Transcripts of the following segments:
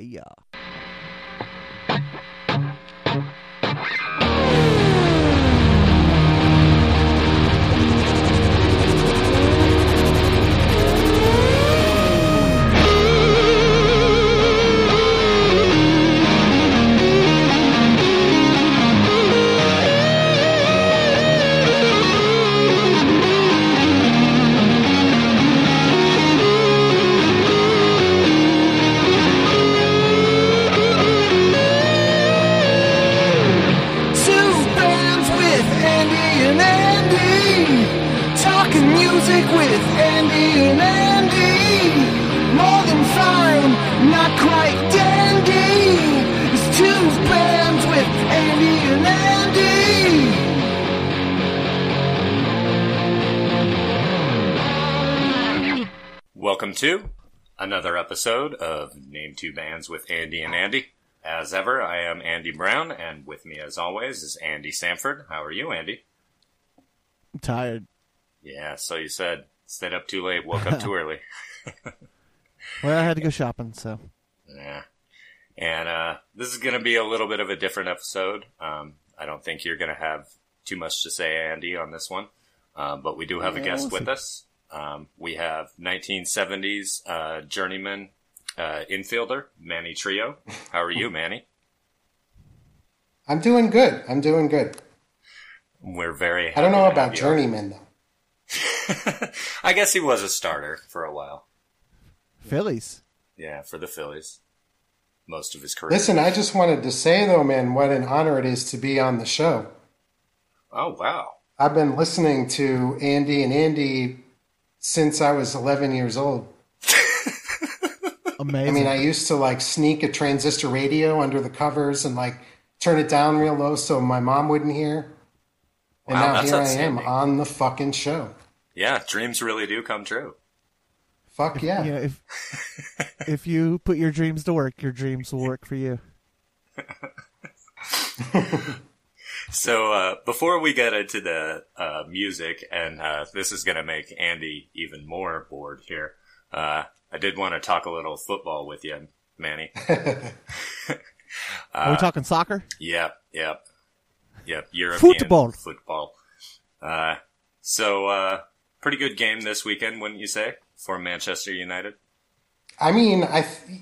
Yeah. Episode of Name Two Bands with Andy and Andy. As ever, I am Andy Brown, and with me, as always, is Andy Sanford. How are you, Andy? I'm tired. Yeah, so you said stayed up too late, woke up too early. Well, I had to go shopping, so Yeah. And uh, this is going to be a little bit of a different episode. Um, I don't think you're going to have too much to say, Andy, on this one. Um, but we do have a guest with us. Um, we have 1970s uh, journeyman uh, infielder, Manny Trillo. How are you, Manny? I'm doing good. I'm doing good. We're very I don't know about journeyman though. I guess he was a starter for a while. Phillies. Yeah, for the Phillies. Most of his career. Listen, I just wanted to say though, man, what an honor it is to be on the show. Oh, wow. I've been listening to Andy and Andy since I was 11 years old. Amazing. I mean, I used to like sneak a transistor radio under the covers and like turn it down real low so my mom wouldn't hear. And Wow, now that's here I am on the fucking show. Yeah, dreams really do come true. Fuck yeah. you know, if if you put your dreams to work, your dreams will work for you. So uh, before we get into the uh, music, and uh, this is going to make Andy even more bored here, uh, I did want to talk a little football with you, Manny. Are we talking soccer? Yep, yep, yep. European Football. football. Uh, so uh, pretty good game this weekend, wouldn't you say, for Manchester United? I mean, I, th-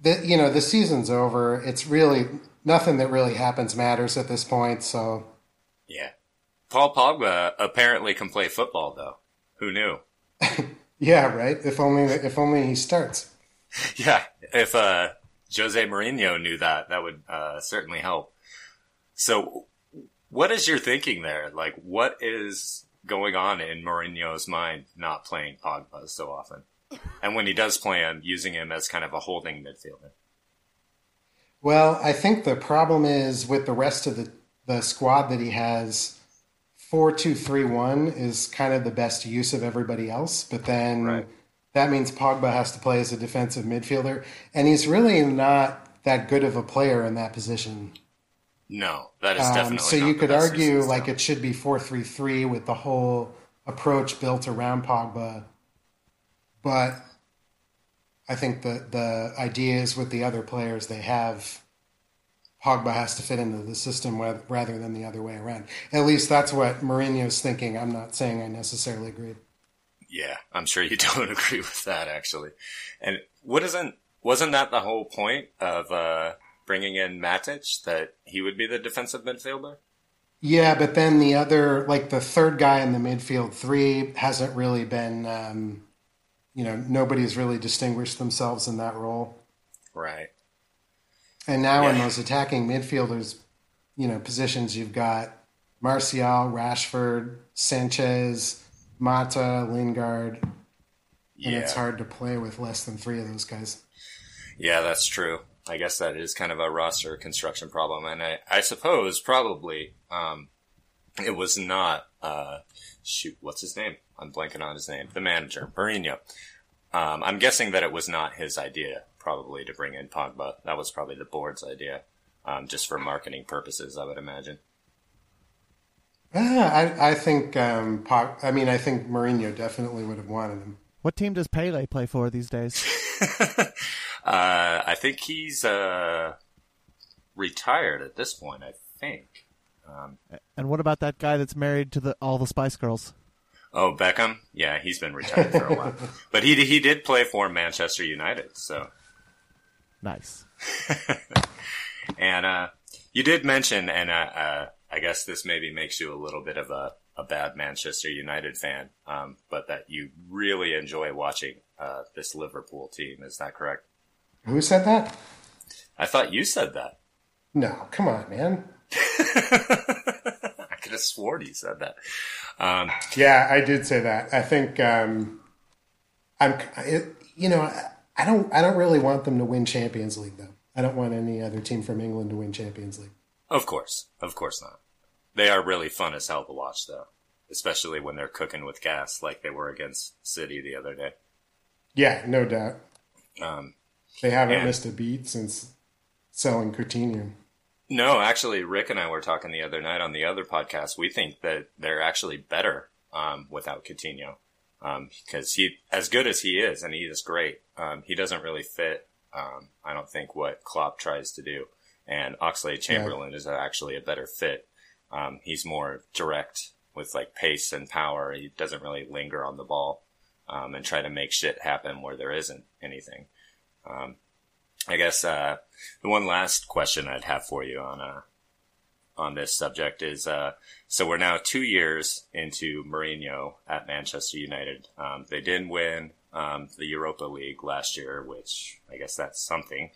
the, you know, the season's over. It's really nothing that really happens matters at this point. So Yeah. Paul Pogba apparently can play football, though. Who knew? yeah, right. If only, if only he starts. Yeah, if uh, Jose Mourinho knew that, that would uh, certainly help. So, what is your thinking there? Like, what is going on in Mourinho's mind not playing Pogba so often? And when he does play him, using him as kind of a holding midfielder. Well, I think the problem is with the rest of the the squad that he has. Four two three one is kind of the best use of everybody else, but then Right. that means Pogba has to play as a defensive midfielder, and he's really not that good of a player in that position. No, that is Um, definitely. so not you could argue like it should be four three three with the whole approach built around Pogba, but I think the the idea is with the other players they have, Pogba has to fit into the system rather than the other way around. At least that's what Mourinho's thinking. I'm not saying I necessarily agree. Yeah, I'm sure you don't agree with that actually. And what isn't wasn't that the whole point of uh, bringing in Matic that he would be the defensive midfielder? Yeah, but then the other, like the third guy in the midfield three, hasn't really been, um, you know, nobody's really distinguished themselves in that role. Right. And now in those attacking midfielders, you know, positions, you've got Martial, Rashford, Sanchez, Mata, Lingard, and Yeah. it's hard to play with less than three of those guys. Yeah, that's true. I guess that is kind of a roster construction problem, and I, I suppose probably um, it was not. Uh, shoot, what's his name? I'm blanking on his name. The manager, Mourinho. Um, I'm guessing that it was not his idea, probably to bring in Pogba. That was probably the board's idea, um, just for marketing purposes, I would imagine. Ah, I, I think, um, Pog, I mean, I think Mourinho definitely would have wanted him. What team does Pele play for these days? Uh, I think he's uh, retired at this point. I think. Um, And what about that guy that's married to the all the Spice Girls? oh, Beckham. Yeah, he's been retired for a while, but he he did play for Manchester United. So, Nice. and uh, you did mention, and uh, uh, I guess this maybe makes you a little bit of a, a bad Manchester United fan, um, but that you really enjoy watching uh, this Liverpool team. Is that correct? Who said that? I thought you said that. No, come on, man. I could have sworn you said that. Um, Yeah, I did say that. I think um, I'm. It, you know, I- I don't. I don't really want them to win Champions League though. I don't want any other team from England to win Champions League. of course, of course not. They are really fun as hell to watch, though, especially when they're cooking with gas like they were against City the other day. Yeah, no doubt. Um, They haven't And- missed a beat since selling Coutinho. No, actually, Rick and I were talking the other night on the other podcast. We think that they're actually better um, without Coutinho um, because he, as good as he is, and he is great, um, he doesn't really fit. Um, I don't think what Klopp tries to do, and Oxlade-Chamberlain is actually a better fit. Um, he's more direct with like pace and power. He doesn't really linger on the ball um, and try to make shit happen where there isn't anything. I guess uh, the one last question I'd have for you on uh, on this subject is uh, so we're now two years into Mourinho at Manchester United. Um, they didn't win um, the Europa League last year, which I guess that's something.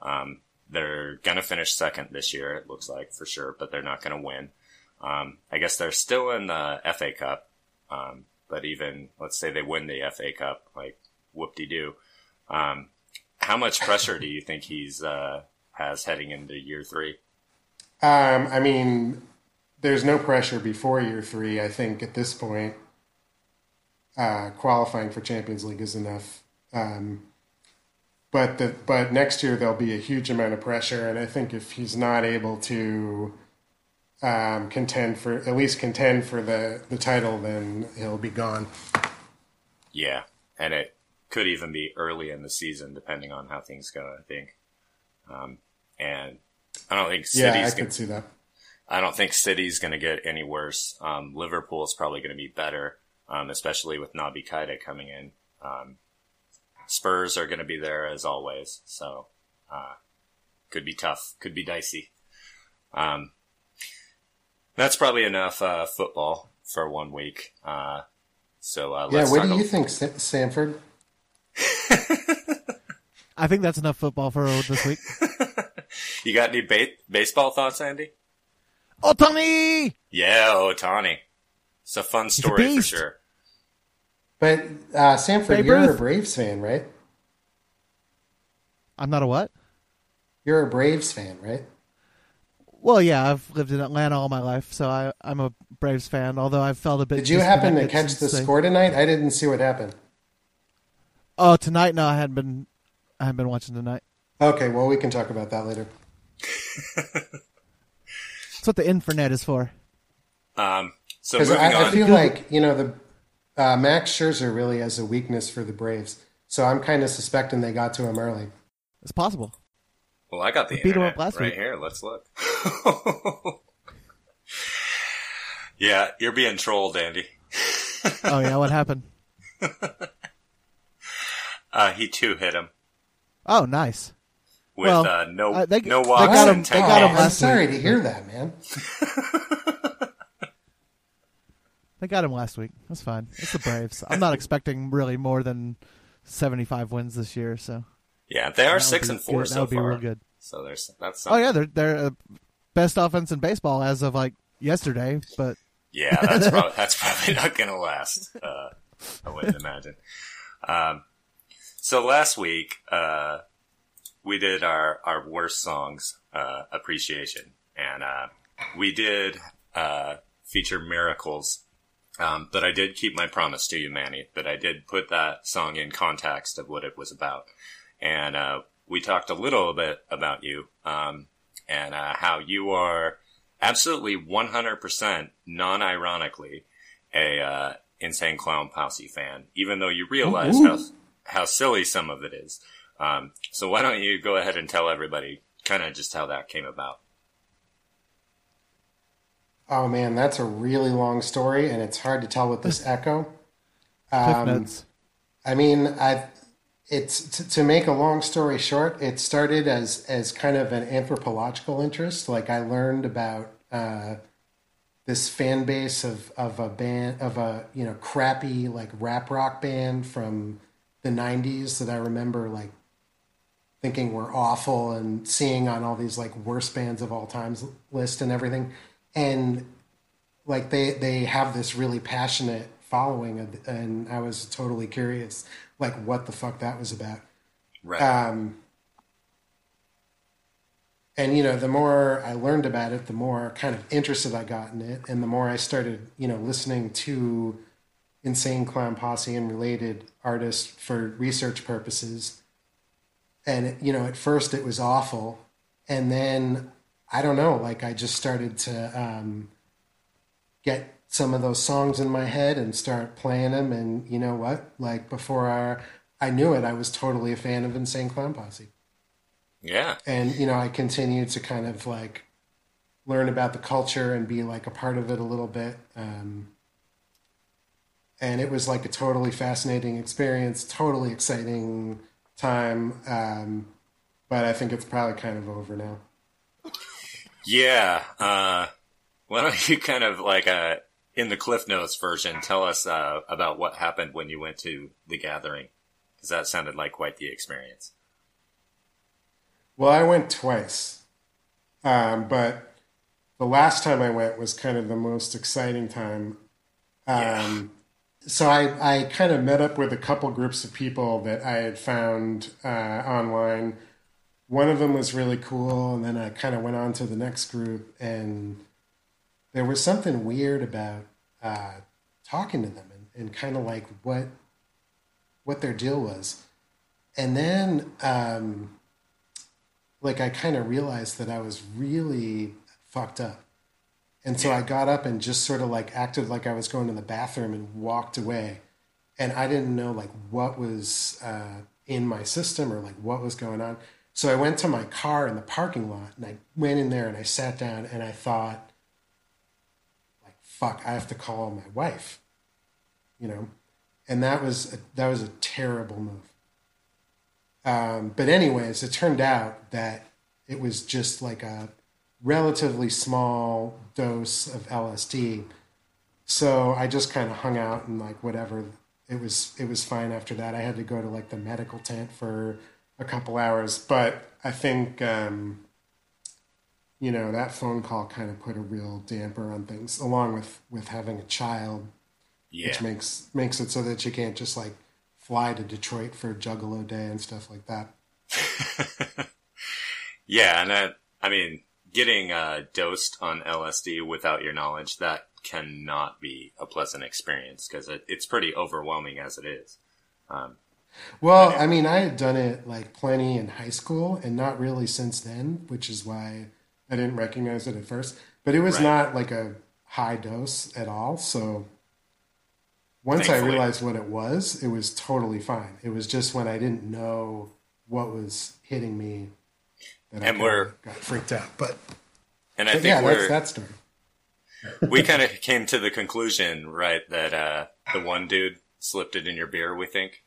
Um, they're gonna finish second this year, it looks like for sure, but they're not gonna win. Um, I guess they're still in the FA Cup, um, but even let's say they win the FA Cup, like whoop de doo. Um, how much pressure do you think he's uh, has heading into year three? Um, I mean, there's no pressure before year three. I think at this point, uh, qualifying for Champions League is enough. Um, but the but next year there'll be a huge amount of pressure, and I think if he's not able to um, contend for at least contend for the the title, then he'll be gone. Yeah, and it could even be early in the season, depending on how things go. I think, um, and I don't think Yeah, I could see that. I don't think City's going to get any worse. Um, Liverpool's probably going to be better, um, especially with Naby Keita coming in. Um, Spurs are going to be there as always, so uh, could be tough, could be dicey. Um, that's probably enough uh, football for one week. Uh, so uh, Yeah, what do you think, Sa- Sanford? I think that's enough football for this week. You got any ba- baseball thoughts, Andy? Otani! Yeah, Otani. It's a fun a story for sure. But uh, Sanford, Babe you're a Braves fan, right? I'm not a what? You're a Braves fan, right? Well, yeah, I've lived in Atlanta all my life, so I, I'm a Braves fan. Although I've felt a bit. Did you happen to catch the since score tonight? I didn't see what happened. Oh, tonight? No, I hadn't been. I haven't been watching tonight. Okay, well, we can talk about that later. That's what the internet is for. Um, so Because moving I, I feel like you know the uh, Max Scherzer really has a weakness for the Braves, so I'm kind of suspecting they got to him early. It's possible. well, I got the beat 'em internet up last right week. here. Let's look. yeah, you're being trolled, Andy. Oh yeah, what happened? Uh, he too hit him Oh, nice. with Well, uh, no uh, they- no they walks got and him- they 10 got him hits. I'm last sorry week. to hear that, man. They got him last week. That's fine. It's the Braves. I'm not expecting really more than 75 wins this year. So Yeah, they are that would six be and four good. so That would be far. real good. So there's that's Oh yeah, they're they're uh, best offense in baseball as of like yesterday. But Yeah, that's probably, that's probably not going to last. Uh, I wouldn't imagine. Um, so last week, uh, we did our, our worst songs, uh, appreciation and, uh, we did, uh, feature miracles. Um, but I did keep my promise to you, Manny, that I did put that song in context of what it was about. And, uh, we talked a little bit about you, um, and, uh, how you are, absolutely 100% non-ironically a uh, insane clown posse fan even though you realize Ooh. how how silly some of it is Um, so why don't you go ahead and tell everybody kind of just how that came about? Oh man, that's a really long story, and it's hard to tell with this echo. Cliff Um. I mean, I it's to, to make a long story short. It started as as kind of an anthropological interest. Like I learned about uh, this fan base of of a band of a you know crappy like rap rock band from the '90s that I remember like thinking were awful and seeing on all these like worst bands of all times list and everything, and like they they have this really passionate following and- and I was totally curious like what the fuck that was about. Right. Um and you know, the more I learned about it, the more kind of interested I got in it and the more I started, you know, listening to Insane Clown Posse and related artists for research purposes. And you know, at first it was awful and then I don't know, like I just started to um get some of those songs in my head and start playing them. And you know what? Like before I, I knew it, I was totally a fan of Insane Clown Posse. yeah. And you know, I continued to kind of like learn about the culture and be like a part of it a little bit. Um, and it was like a totally fascinating experience, totally exciting time. Um, but I think it's probably kind of over now. Yeah. Uh, why don't you kind of like, uh, in the Cliff Notes version, tell us, uh, about what happened when you went to the gathering? Cause that sounded like quite the experience. Well, I went twice, um, but the last time I went was kind of the most exciting time. Um. So I, I kind of met up with a couple groups of people that I had found uh, online. One of them was really cool, and then I kind of went on to the next group, and there was something weird about uh, talking to them and, and kind of like what what their deal was. And then um, like I kind of realized that I was really fucked up. And so I got up and just sort of like acted like I was going to the bathroom and walked away. And I didn't know like what was uh, in my system or like what was going on. So I went to my car in the parking lot and I went in there and I sat down and I thought, like, fuck, I have to call my wife, you know? And that was, a, that was a terrible move. Um, but anyways, it turned out that it was just like a relatively small dose of LSD. So I just kind of hung out and like whatever. It was it was fine after that. I had to go to like the medical tent for a couple hours, but I think um, you know that phone call kind of put a real damper on things, along with with having a child, Yeah. which makes makes it so that you can't just like fly to Detroit for Juggalo Day and stuff like that. Yeah, and that, I mean, getting uh, dosed on LSD without your knowledge, that cannot be a pleasant experience because it, it's pretty overwhelming as it is. Um, Well, I mean, I had done it like plenty in high school and not really since then, which is why I didn't recognize it at first. But it was Right. not like a high dose at all. So once I realized what it was, it was totally fine. It was just when I didn't know what was hitting me that I And we're- got freaked out. But, and I but think yeah, that's we're, that story. we kind of came to the conclusion, right, that uh, the one dude slipped it in your beer, we think,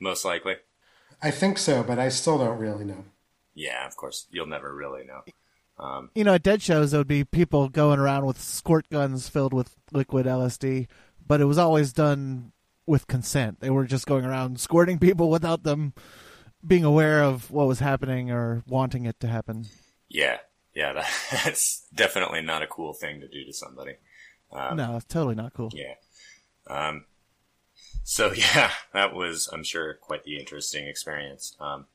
most likely. I think so, but I still don't really know. Yeah, of course. You'll never really know. Um, You know, at dead shows, there would be people going around with squirt guns filled with liquid LSD, but it was always done with consent. They were just going around squirting people without them being aware of what was happening or wanting it to happen. yeah, yeah, that, that's definitely not a cool thing to do to somebody. no, it's totally not cool. Yeah. Um, so yeah, that was, I'm sure, quite the interesting experience. Um,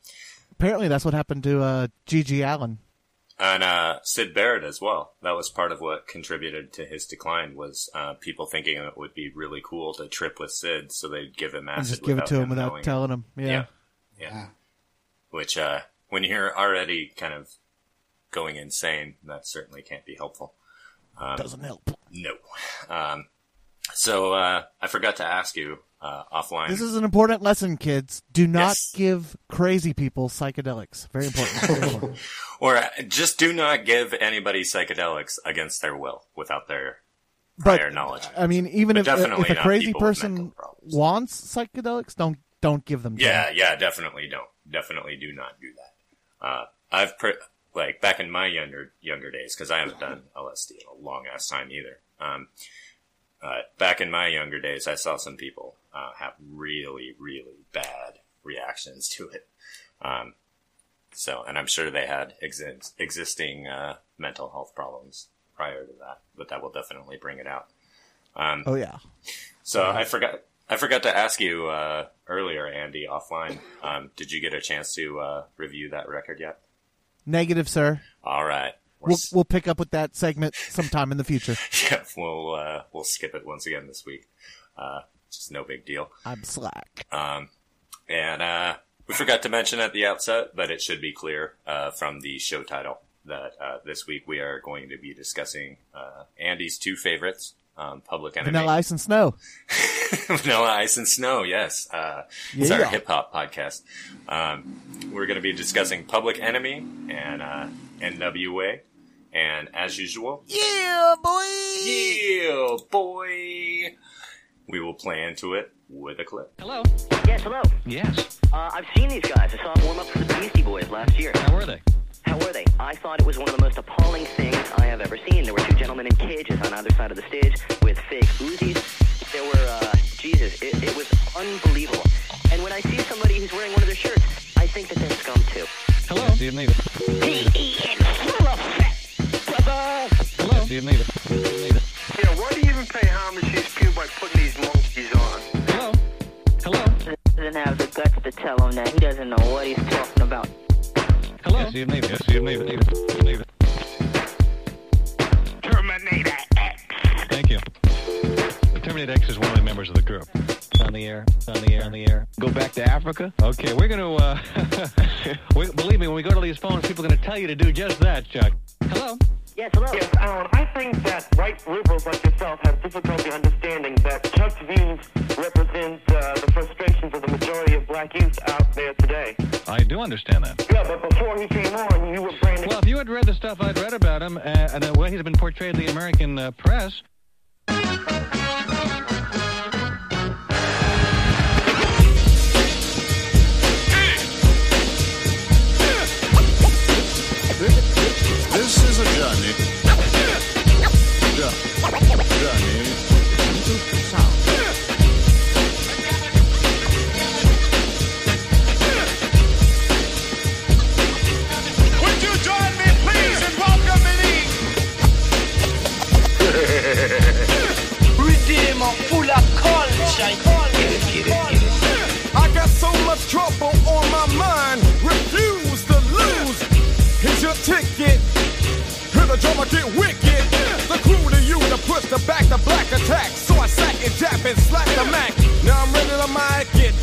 Apparently, that's what happened to uh, GG Allin. and uh, Syd Barrett as well. That was part of what contributed to his decline was uh, people thinking it would be really cool to trip with Sid, so they'd give him And just give it to him him without telling him. Yeah. Yeah. Yeah. Yeah. Which, uh, when you're already kind of going insane, that certainly can't be helpful. Doesn't help. No. Um, so uh, I forgot to ask you uh, offline. This is an important lesson, kids. Do not Yes. give crazy people psychedelics. Very important. or uh, just do not give anybody psychedelics against their will without their but prior knowledge. I mean, even But if, if a crazy person wants psychedelics, don't don't give them. Yeah, yeah, definitely don't. Definitely do not do that. Uh, I've pre- like back in my younger younger days because I haven't done LSD in a long ass time either. Um, uh, back in my younger days, I saw some people uh, have really, really bad reactions to it. Um, so, and I'm sure they had exi- existing uh, mental health problems prior to that, but that will definitely bring it out. Um, Oh yeah. so I forgot. I forgot to ask you uh, earlier, Andy, offline. Um, did you get a chance to uh, review that record yet? Negative, sir. All right. We'll we'll pick up with that segment sometime in the future. yeah, we'll uh, we'll skip it once again this week. Uh, just no big deal. I'm slack. Um, and uh, we forgot to mention at the outset, but it should be clear uh, from the show title that uh, this week we are going to be discussing uh, Andy's two favorites, um, Public Enemy, Vanilla Ice and Snow. Vanilla Ice and Snow, yes. Uh, it's our hip hop podcast. Um, we're going to be discussing Public Enemy and uh, NWA. And as usual, Yeah, boy. yeah, boy, we will play into it with a clip. Hello. Yes, hello. Yes. Uh, I've seen these guys. I saw them warm up for the Beastie Boys last year. How were they? How were they? I thought it was one of the most appalling things I have ever seen. There were two gentlemen in cages on either side of the stage with fake Uzis. There were, uh, Jesus, it, it was unbelievable. And when I see somebody who's wearing one of their shirts, I think that they're scum too. Hello. See if needed. Hello. See if needed. See if needed. Yeah, why do you even pay homage to these people by putting these monkeys on? Hello. Hello. doesn't have the guts to tell him that he doesn't know what he's talking about. Hello. See if needed. Yes, see if needed. Needed. See if needed. Terminator X. Thank you. Terminator X is one of the members of the group. It's on the air. It's on the air. On the air. Go back to Africa. Okay, we're gonna. Uh, we, believe me, when we go to these phones, people are gonna tell you to do just that, Chuck. Hello. Yes, hello. Yes, Alan, I think that white liberals like yourself have difficulty understanding that Chuck's views represent uh, the frustrations of the majority of black youth out there today. I do understand that. Yeah, but before he came on, you were branding. Well, if you had read the stuff I'd read about him uh, and the way he's been portrayed in the American uh, press, This is a journey. Jo- Journey attack. So I sack and jab and slap the Mac. Now I'm ready to mic it.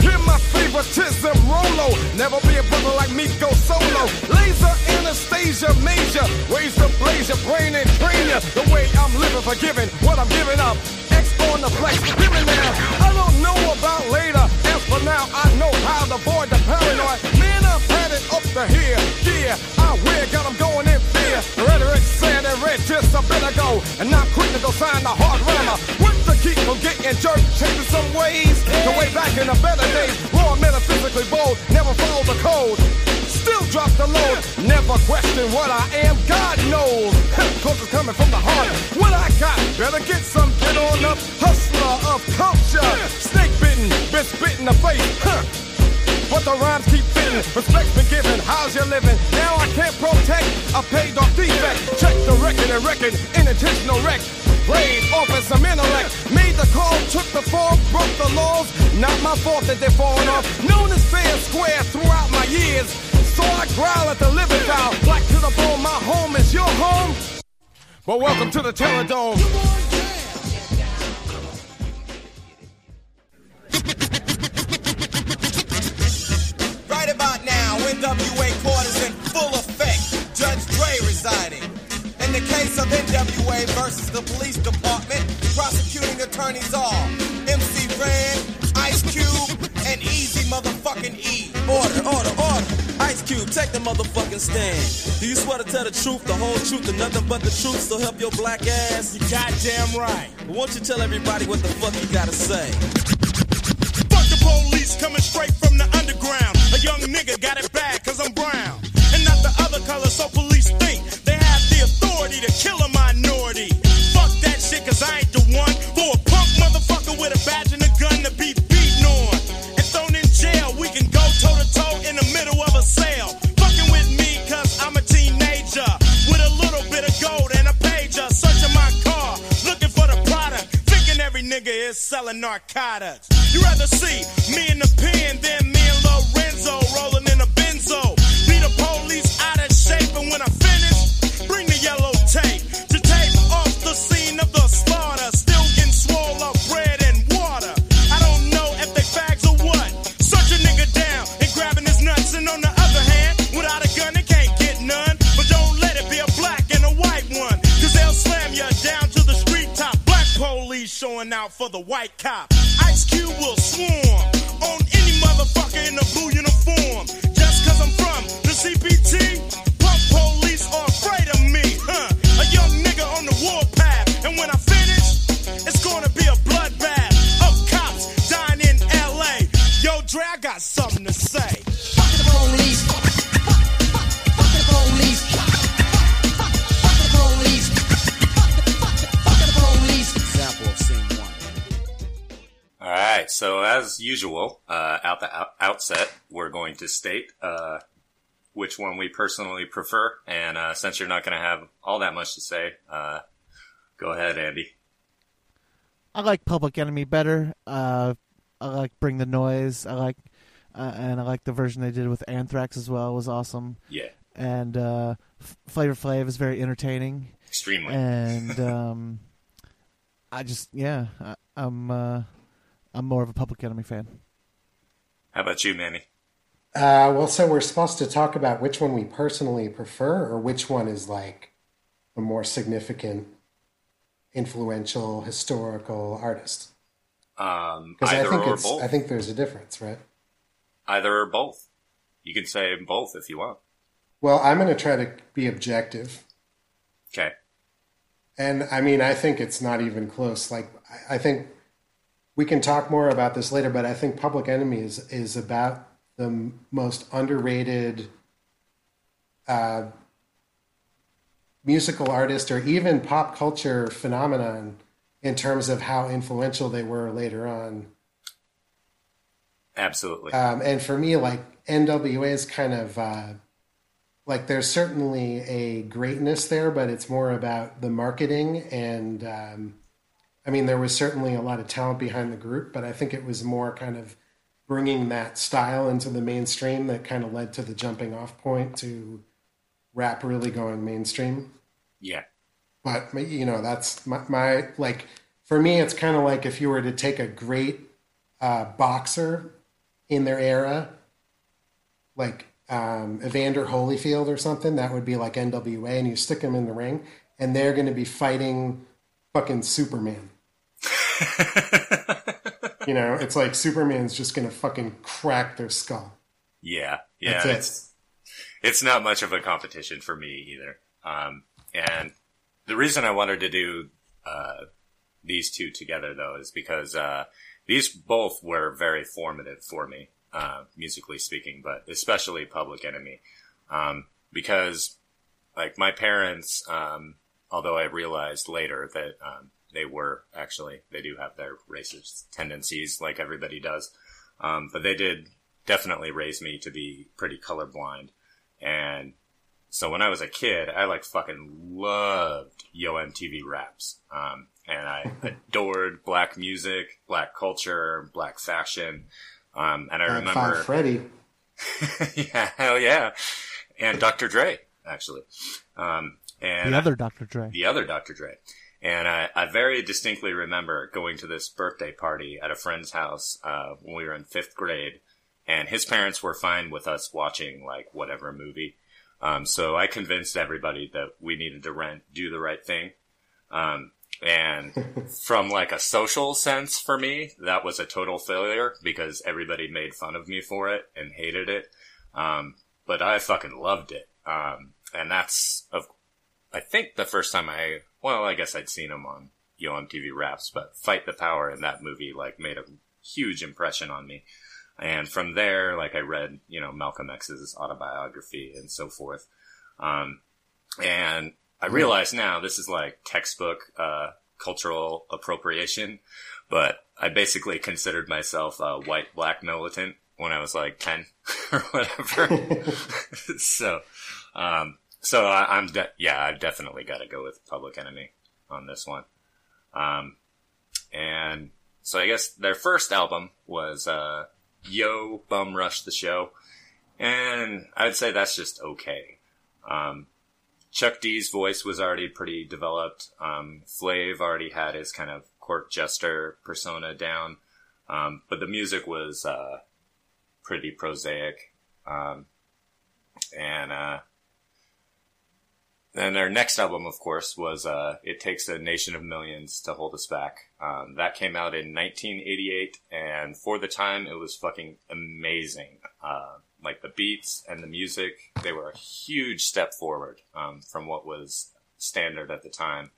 Hear my favoritism, Rolo. Never be a brother like me, go solo. Laser Anastasia Major. Ways to blaze your brain and train ya. The way I'm living, forgiving what I'm giving up. X on the flex, give me now. I don't know about later. As for now, I know how to avoid the paranoid. Man, had it up to here. Yeah, I wear, got 'em going in fear. The rhetoric read just a bit ago. And not quick to go sign the hard rammer. What to keep from getting jerked, changing some ways. The way back in the better days. Raw, metaphysically bold, never follow the code. Still drop the load, never question what I am, God knows. Cause it's coming from the heart. What I got, better get some, get on up. Hustler of culture, snake bitten, been spit in the face. Huh. But the rhymes keep fitting, respect's been given, how's you living? Now I can't protect a paid off defect. Check the record and record, unintentional wreck. Played off as some intellect, made the call, took the fall, broke the laws. Not my fault that they're falling off. Known as fair square throughout my years. So I growl at the living foul, black to the bone, my home is your home. But welcome to the Terror Dome. About now, NWA court is in full effect. Judge Dre residing. In the case of NWA versus the police department, prosecuting attorneys are MC Ren, Ice Cube, and Eazy motherfucking E. Order, order, order. Ice Cube, take the motherfucking stand. Do you swear to tell the truth, the whole truth, and nothing but the truth, so help your black ass? You goddamn right. Won't you tell everybody what the fuck you gotta say? Police coming straight from the underground. A young nigga got it bad cause I'm brown. And not the other color, so police think they have the authority to kill a minority. Fuck that shit cause I ain't the one for a punk motherfucker with a badge and a gun to be beaten on. And thrown in jail, we can go toe to toe in the middle of a sale. Fucking with me cause I'm a teenager. With a little bit of gold and a pager. Searching my car, looking for the product. Thinking every nigga is selling narcotics. Usual, uh, out the out- outset, we're going to state uh, which one we personally prefer, and uh, since you're not going to have all that much to say, uh, go ahead, Andy. I like Public Enemy better. Uh, I like Bring the Noise. I like, uh, and I like the version they did with Anthrax as well. It was awesome. Yeah. And uh, Flavor Flav is very entertaining. Extremely. And um, I just yeah, I, I'm uh, I'm more of a Public Enemy fan. How about you, Manny? Uh, well, so we're supposed to talk about which one we personally prefer, or which one is like the more significant, influential, historical artist. Um, Because I either think or it's, both. I think there's a difference, right? Either or both. You can say both if you want. Well, I'm going to try to be objective, Okay. and I mean, I think it's not even close. Like, I- I think we can talk more about this later, but I think Public Enemy is is about the m- most underrated uh, musical artist or even pop culture phenomenon in terms of how influential they were later on. Absolutely. Um, and for me, like NWA is kind of uh, like there's certainly a greatness there, but it's more about the marketing. And um, I mean, there was certainly a lot of talent behind the group, but I think it was more kind of bringing that style into the mainstream that kind of led to the jumping off point to rap really going mainstream. yeah. But you know, that's my, my like for me. It's kind of like if you were to take a great uh, boxer in their era, like um, Evander Holyfield or something, that would be like NWA, and you stick them in the ring, and they're going to be fighting fucking Superman. you know, it's like Superman's just going to fucking crack their skull. Yeah, yeah. It. It's it's not much of a competition for me either. Um, and the reason I wanted to do uh, these two together though is because uh, these both were very formative for me, uh, musically speaking, but especially Public Enemy, um, because like my parents, um, although I realized later that um, they were actually they do have their racist tendencies, like everybody does, um, but they did definitely raise me to be pretty colorblind, and so when I was a kid, I like fucking loved Yo MTV raps. Um, and I adored black music, black culture, black fashion. Um, and I Black remember, Five Freddy. yeah, hell yeah. And Dr. Dre, actually. Um, and the other Dr. Dre. the other Dr. Dre. And I, I very distinctly remember going to this birthday party at a friend's house uh, when we were in fifth grade, and his parents were fine with us watching like whatever movie. Um, so I convinced everybody that we needed to rent "Do the Right Thing," um, And from like a social sense for me, that was a total failure because everybody made fun of me for it and hated it. Um, but I fucking loved it. Um, and that's of, I think the first time I, well, I guess I'd seen him on Yo MTV Raps, but Fight the Power in that movie like made a huge impression on me. And from there, like I read, you know, Malcolm X's autobiography and so forth. Um, and I realize now this is like textbook, uh, cultural appropriation, but I basically considered myself a white black militant when I was like 10 or whatever. so, um, so I, I'm, de- yeah, I've definitely got to go with Public Enemy on this one. Um, and so I guess their first album was, uh, Yo Bum Rush the Show. And I'd say that's just okay. Um, Chuck D's voice was already pretty developed. Um, Flav already had his kind of court jester persona down. Um, but the music was, uh, pretty prosaic. Um, and, uh, then their next album, of course, was, uh, It Takes a Nation of Millions to Hold Us Back. Um, that came out in 1988, and for the time, it was fucking amazing. Uh, like the beats and the music, they were a huge step forward, um, from what was standard at the time.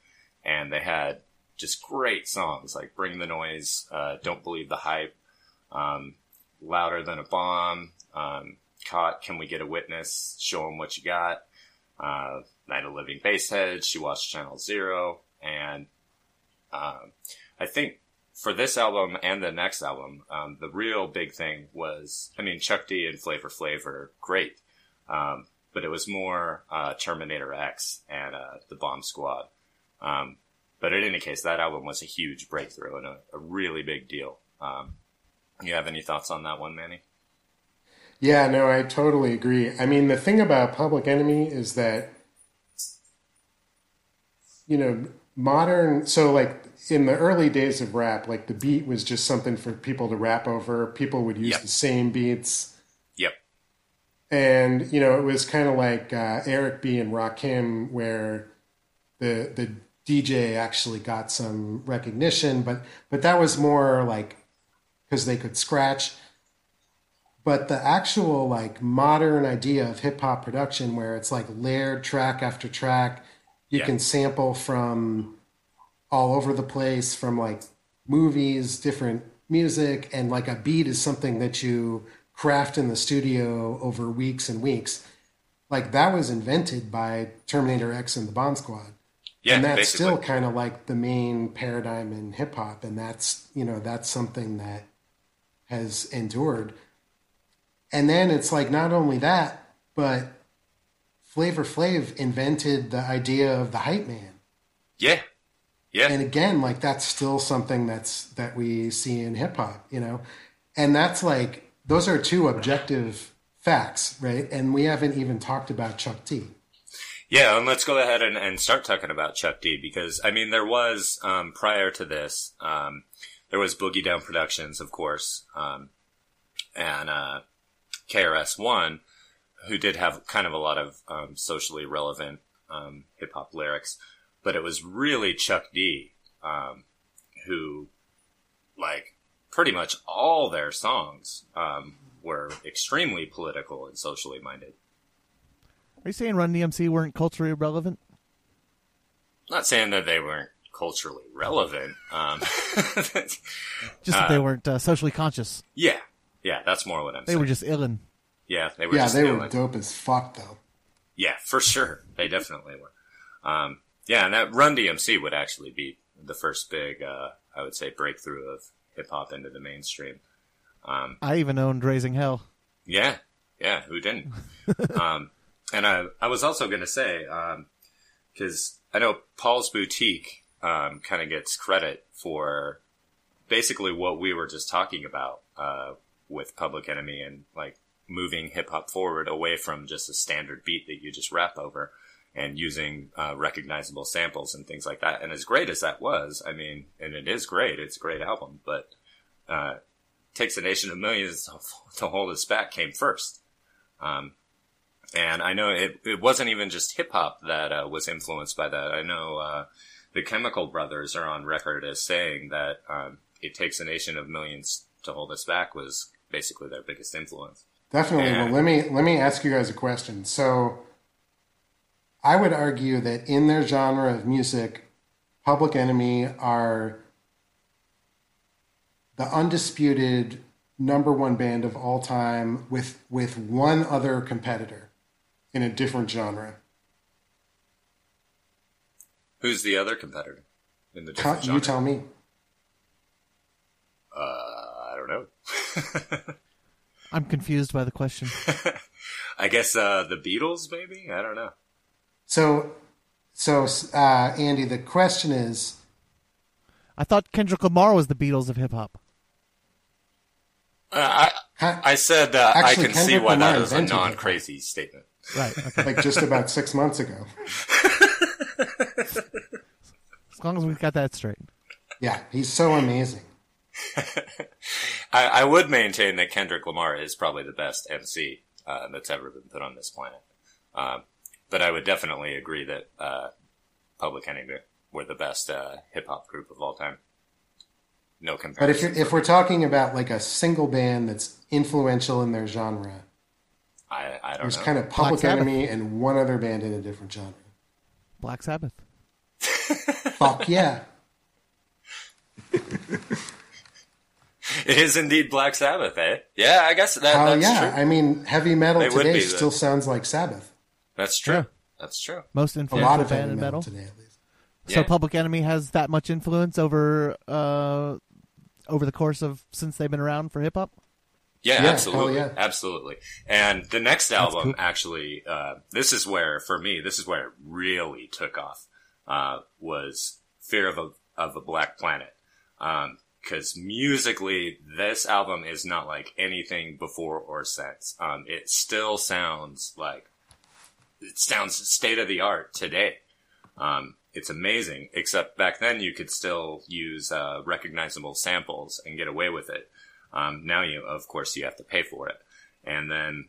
And they had just great songs like Bring the Noise, uh, Don't Believe the Hype, um, Louder Than a Bomb, um, Caught, Can We Get a Witness, Show 'em What You Got, uh, Night of Living Basehead, She Watched Channel Zero, and, um, I think for this album and the next album, um, the real big thing was, I mean, Chuck D and Flavor Flav are great, um, but it was more uh, Terminator X and uh, the Bomb Squad. Um, but in any case, that album was a huge breakthrough and a, a really big deal. Um, you have any thoughts on that one, Manny? Yeah, no, I totally agree. I mean, the thing about Public Enemy is that, you know, modern, so like in the early days of rap, like the beat was just something for people to rap over. People would use Yep. the same beats. Yep. And, you know, it was kind of like uh, Eric B. and Rakim, where the, the DJ actually got some recognition, but, but that was more like because they could scratch but the actual like modern idea of hip hop production where it's like layered track after track you Yeah. can sample from all over the place from like movies different music and like a beat is something that you craft in the studio over weeks and weeks like that was invented by terminator x and the Bomb squad Yeah, and that's basically. still kind of like the main paradigm in hip hop and that's you know that's something that has endured and then it's like not only that but flavor flav invented the idea of the hype man Yeah. Yeah. and again like that's still something that's that we see in hip hop you know and that's like those are two objective facts right and we haven't even talked about chuck d Yeah, and let's go ahead and, and start talking about Chuck D because I mean there was um, prior to this um, there was Boogie Down Productions, of course, um, and uh, KRS One, who did have kind of a lot of um, socially relevant um, hip hop lyrics, but it was really Chuck D um, who, like, pretty much all their songs um, were extremely political and socially minded. Are you saying Run DMC weren't culturally relevant? not saying that they weren't culturally relevant. Um, Just that they weren't uh, socially conscious. yeah, yeah, that's more what I'm They saying. were just illin. Yeah, they were. yeah just they were dope as fuck though Yeah, for sure, they definitely were. Um, yeah, and that Run DMC would actually be the first big, uh, I would say, breakthrough of hip hop into the mainstream. Um, I even owned Raising Hell. Yeah, yeah, who didn't? um, and I, I was also going to say, because I know Paul's Boutique um, kind of gets credit for basically what we were just talking about uh, with Public Enemy and like moving hip hop forward away from just a standard beat that you just rap over and using uh, recognizable samples and things like that. And as great as that was, I mean, and it is great, it's a great album, but uh, Takes a Nation of Millions to Hold Us Back came first. Um, and I know it, it wasn't even just hip hop that uh, was influenced by that. I know uh, the Chemical Brothers are on record as saying that um, "It Takes a Nation of Millions to Hold Us Back" was basically their biggest influence. Definitely. Yeah. Well, let me let me ask you guys a question. So, I would argue that in their genre of music, Public Enemy are the undisputed number one band of all time, with with one other competitor in a different genre. Who's the other competitor in the different you genre? tell me. Uh, I don't know. I'm confused by the question. I guess uh, the Beatles, maybe. I don't know. So, so uh, Andy, the question is, I thought Kendrick Lamar was the Beatles of hip hop. Uh, I I said uh, Actually, I can see why that Lamar is a non-crazy statement. Right. Okay. like just about six months ago. As long as we've got that straight. Yeah, he's so amazing. I, I would maintain that Kendrick Lamar is probably the best MC uh, that's ever been put on this planet. Um, but I would definitely agree that uh, Public Enemy were the best uh, hip hop group of all time. No But if comparison. you're, if we're talking about like a single band that's influential in their genre, I, I don't there's know. kind of Public Sabbath. Enemy and one other band in a different genre. Black Sabbath. Fuck yeah! It is indeed Black Sabbath, eh? Yeah, I guess that, Oh that's yeah! true. I mean, heavy metal They today be the- still sounds like Sabbath. That's true. Yeah. That's true. Most A lot of band heavy in metal, metal. today, at least. So Yeah. Public Enemy has that much influence over uh, over the course of since they've been around for hip hop. Yeah, Yeah, absolutely, yeah. absolutely. And the next album, cool. actually, uh, this is where, for me, this is where it really took off. Uh, was "Fear of a of a Black Planet," because musically, this album is not like anything before or since. Um, it still sounds like it sounds state of the art today. Um, it's amazing, except back then you could still use uh, recognizable samples and get away with it. Um, now you, of course, you have to pay for it. And then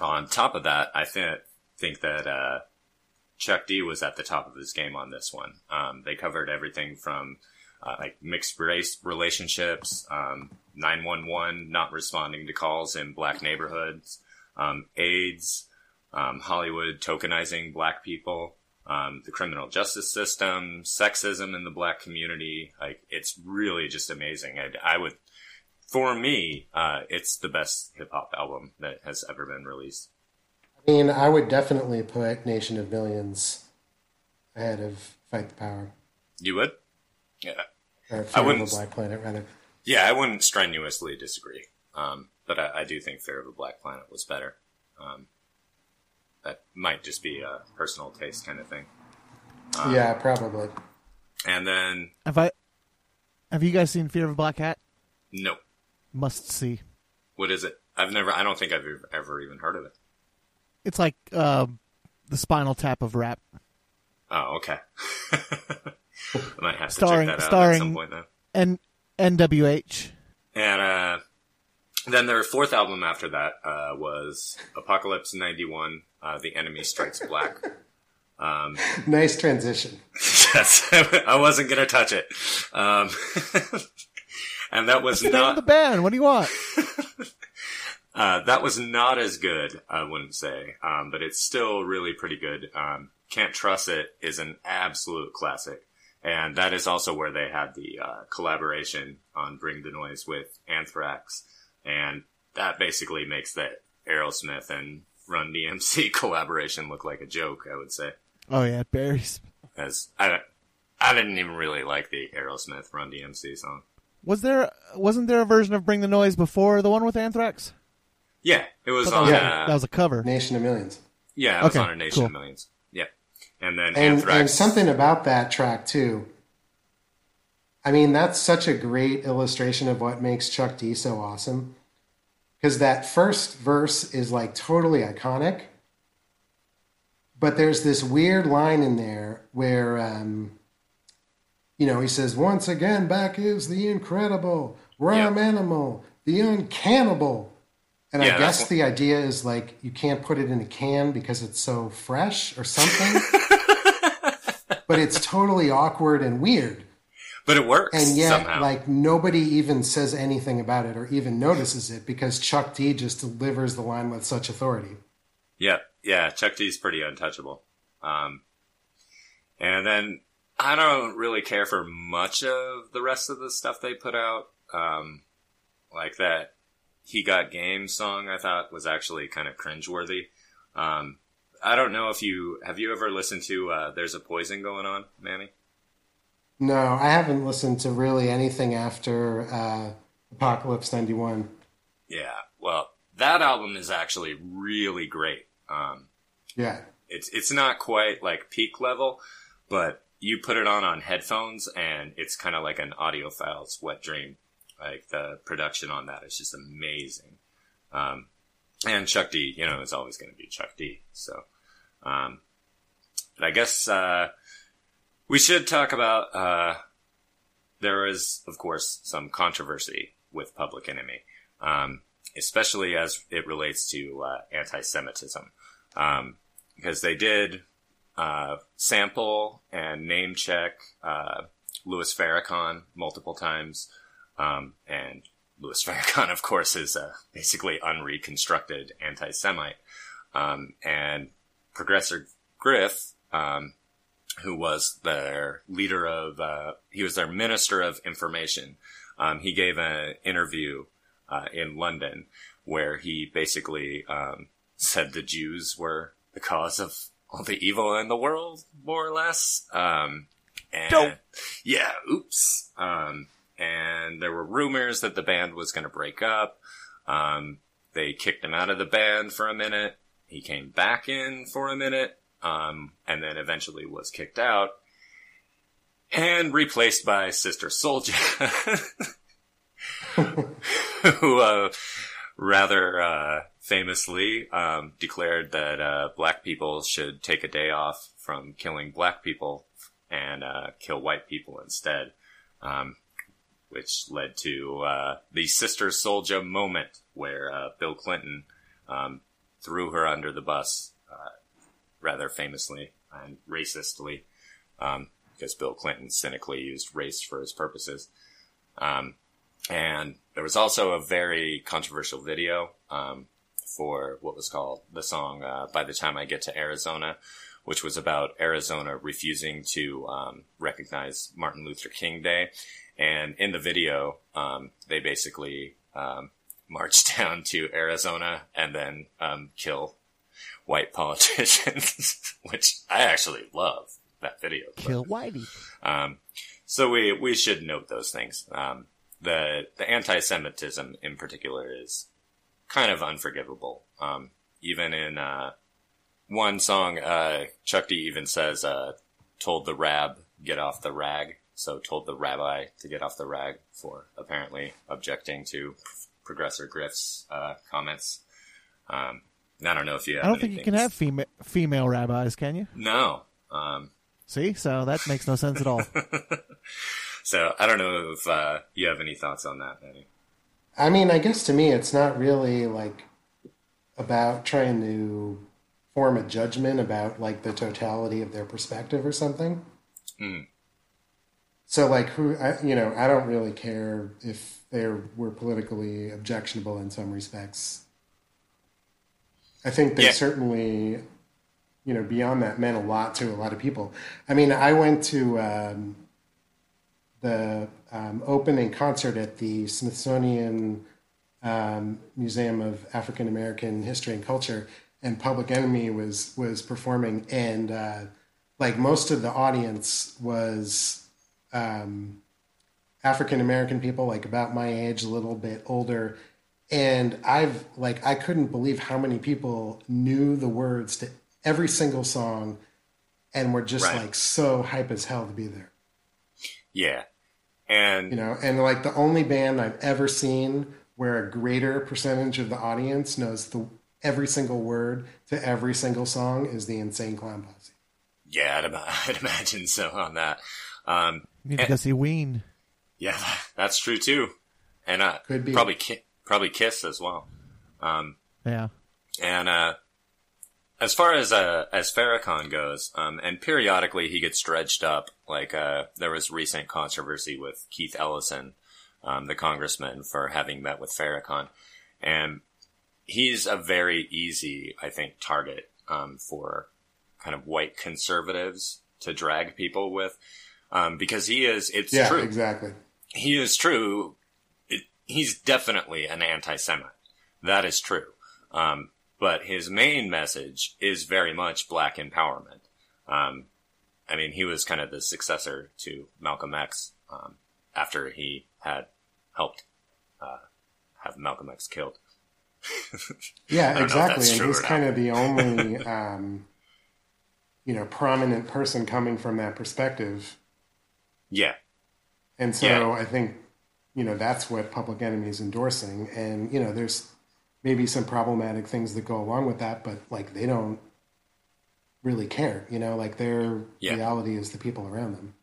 on top of that, I think think that uh, Chuck D was at the top of his game on this one. Um, they covered everything from uh, like mixed race relationships, um, 911 not responding to calls in black neighborhoods, um, AIDS, um, Hollywood tokenizing black people, um, the criminal justice system, sexism in the black community. Like it's really just amazing. I, I would, for me, uh, it's the best hip hop album that has ever been released. I mean, I would definitely put Nation of Millions ahead of Fight the Power. You would? Yeah. Or I Fear of a wouldn't- Black Planet, rather. Yeah, I wouldn't strenuously disagree. Um, but I, I do think Fear of a Black Planet was better. Um, that might just be a personal taste kind of thing. Um, yeah, probably. And then, Have I? Have you guys seen Fear of a Black Hat? no. Must see. What is it? I've never, I don't think I've ever, ever even heard of it. It's like uh, the Spinal Tap of rap. Oh, okay. I might have to Starring- check that out at starring- some point then. And NWH. And uh, then their fourth album after that uh, was Apocalypse 91, uh, The Enemy Strikes Black. Um, Nice transition. yes, I wasn't going to touch it. Um, and that was What's the name the band? What do you want? uh, that was not as good, I wouldn't say. Um, but it's still really pretty good. Um, Can't Trust It is an absolute classic. And that is also where they had the uh, collaboration on Bring the Noise with Anthrax. And that basically makes that Aerosmith and Run DMC collaboration look like a joke, I would say. Oh yeah, Barry's. As I, I didn't even really like the Aerosmith Run DMC song. Was there? Wasn't there a version of Bring the Noise before the one with Anthrax? Yeah, it was But that on. was, a, uh, that was a cover. Nation of Millions. yeah, it was Okay, on a Nation cool. of Millions. And then And, Anthrax. and something about that track, too. I mean, that's such a great illustration of what makes Chuck D so awesome. Because that first verse is like totally iconic. But there's this weird line in there where, um, you know, he says, Once again, back is the incredible, ram animal, the uncannable. And Yeah, I guess the idea is like you can't put it in a can because it's so fresh or something. but it's totally awkward and weird. But it works And yet, somehow. like nobody even says anything about it or even notices it because Chuck D just delivers the line with such authority. Yeah, yeah, Chuck D's pretty untouchable. Um, and then I don't really care for much of the rest of the stuff they put out. Um, like that He Got Game song I thought was actually kind of cringeworthy. Um, I don't know if you, have you ever listened to, uh, There's a Poison Going On, Manny? No, I haven't listened to really anything after uh, Apocalypse 91. Yeah, well, that album is actually really great. Um, Yeah. it's it's not quite like peak level, but you put it on on headphones and it's kind of like an audiophile's wet dream. Like the production on that is just amazing. Um, and Chuck D, you know, is always going to be Chuck D. So, um, but I guess uh, we should talk about. Uh, there is, of course, some controversy with Public Enemy, um, especially as it relates to uh, anti-Semitism, um, because they did uh, sample and name check uh, Louis Farrakhan multiple times, um, and Louis Farrakhan, of course, is a basically unreconstructed anti-Semite, um, and Professor Griff. Um, who was their leader of, uh, he was their minister of information. Um, he gave an interview, uh, in London where he basically, um, said the Jews were the cause of all the evil in the world, more or less. Um, and Dope. yeah, oops. Um, and there were rumors that the band was going to break up. Um, they kicked him out of the band for a minute. He came back in for a minute um, and then eventually was kicked out and replaced by Sister Souljah, who uh, rather uh, famously um, declared that uh, black people should take a day off from killing black people and uh, kill white people instead, um, which led to uh, the Sister Souljah moment where uh, Bill Clinton um, threw her under the bus uh, rather famously and racistly, um, because Bill Clinton cynically used race for his purposes. Um, and there was also a very controversial video um, for what was called the song uh, "By the Time I Get to Arizona," which was about Arizona refusing to um, recognize Martin Luther King Day. And in the video, um, they basically um, march down to Arizona and then um, kill white politicians, which I actually love that video. clip. Kill Whitey. Um, so we we should note those things. Um, the the anti-Semitism in particular is kind of unforgivable. Um, even in uh, one song, uh, Chuck D even says, uh, "Told the rab get off the rag." So told the rabbi to get off the rag for apparently objecting to Professor Griff's uh, comments. Um, I don't know if you. Have I don't think you can have female female rabbis, can you? no. Um, See, so that makes no sense at all. so I don't know if uh, you have any thoughts on that, Benny. I mean, I guess to me, it's not really like about trying to form a judgment about like the totality of their perspective or something. Mm. So, like, who, I, you know, I don't really care if they were politically objectionable in some respects. I think they Yeah. certainly, you know, beyond that meant a lot to a lot of people. I mean, I went to um, the um, opening concert at the Smithsonian um, Museum of African American History and Culture, and Public Enemy was was performing, and uh, like most of the audience was um, African American people, like about my age, a little bit older, and I've like I couldn't believe how many people knew the words to every single song, and were just Right. like so hype as hell to be there Yeah, and you know and like the only band i've ever seen where a greater percentage of the audience knows the every single word to every single song is the insane clown posse yeah, I'd, I'd imagine so on that. Um, You need to and- go see Ween. Yeah, that's true too, and uh, Could be. probably ki- probably Kiss as well. Um, Yeah. and uh, as far as uh, as Farrakhan goes, um, and periodically he gets dredged up. Like uh, there was recent controversy with Keith Ellison, um, the congressman, for having met with Farrakhan, and he's a very easy, I think, target um, for kind of white conservatives to drag people with, um, because he is. It's yeah, true. exactly. He is true. It, he's definitely an anti-Semite. That is true. Um, but his main message is very much black empowerment. Um, I mean, he was kind of the successor to Malcolm X um, after he had helped uh, have Malcolm X killed. Yeah, don't know if exactly. And he's kind of the only, um, you know, prominent person coming from that perspective. Yeah, And so Yeah. I think, you know, that's what Public Enemy is endorsing. And, you know, there's maybe some problematic things that go along with that, but like they don't really care, you know, like their Yeah. reality is the people around them.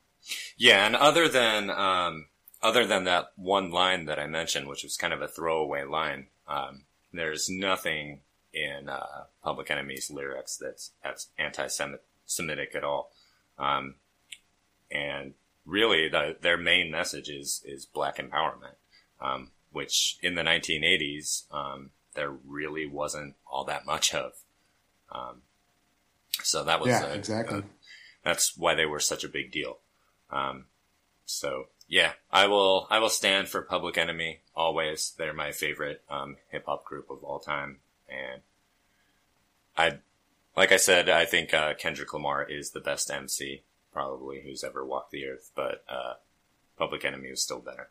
yeah. And other than um, other than that one line that I mentioned, which was kind of a throwaway line, um, there's nothing in uh, Public Enemy's lyrics that's that's anti-Semitic at all. Um, and really, the, their main message is is black empowerment, um, which in the 1980s um, there really wasn't all that much of. Um, so that was Yeah, a- exactly. a- that's why they were such a big deal. Um, so yeah, I will I will stand for Public Enemy always. They're my favorite um, hip hop group of all time, and I, like I said, I think uh, Kendrick Lamar is the best MC probably who's ever walked the earth, but uh, Public Enemy is still better.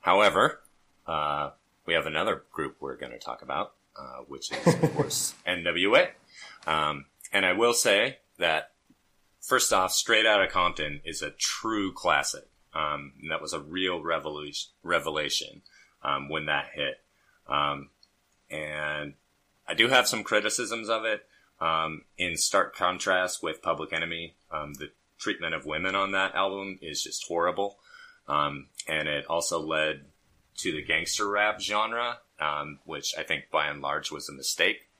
However, uh, we have another group we're going to talk about, uh, which is of course NWA, um, and I will say that first off, Straight Outta Compton is a true classic. Um, that was a real revelation um, when that hit. Um, and I do have some criticisms of it. Um, in stark contrast with Public Enemy, um, the treatment of women on that album is just horrible. Um, and it also led to the gangster rap genre, um, which I think by and large was a mistake.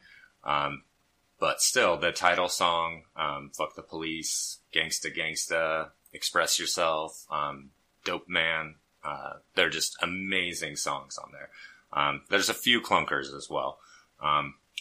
Um, but still, the title song, um, "Fuck the Police," "Gangsta Gangsta," "Express Yourself," um, "Dope Man," uh, they're just amazing songs on there. Um, there's a few clunkers as well,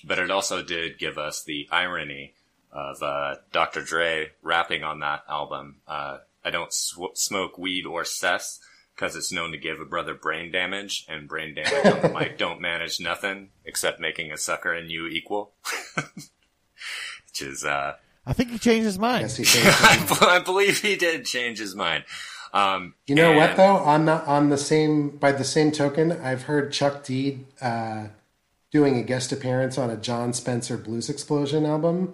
but it also did give us the irony of uh, Dr. Dre rapping on that album. Uh, I don't sw- smoke weed or cess because it's known to give a brother brain damage, and brain damage on the mic don't manage nothing except making a sucker and you equal. Which is, uh, I think he changed his mind. Yes, he changed I believe he did change his mind. Um, You know what and- though? On the on the same by the same token, I've heard Chuck D uh, doing a guest appearance on a Jon Spencer Blues Explosion album,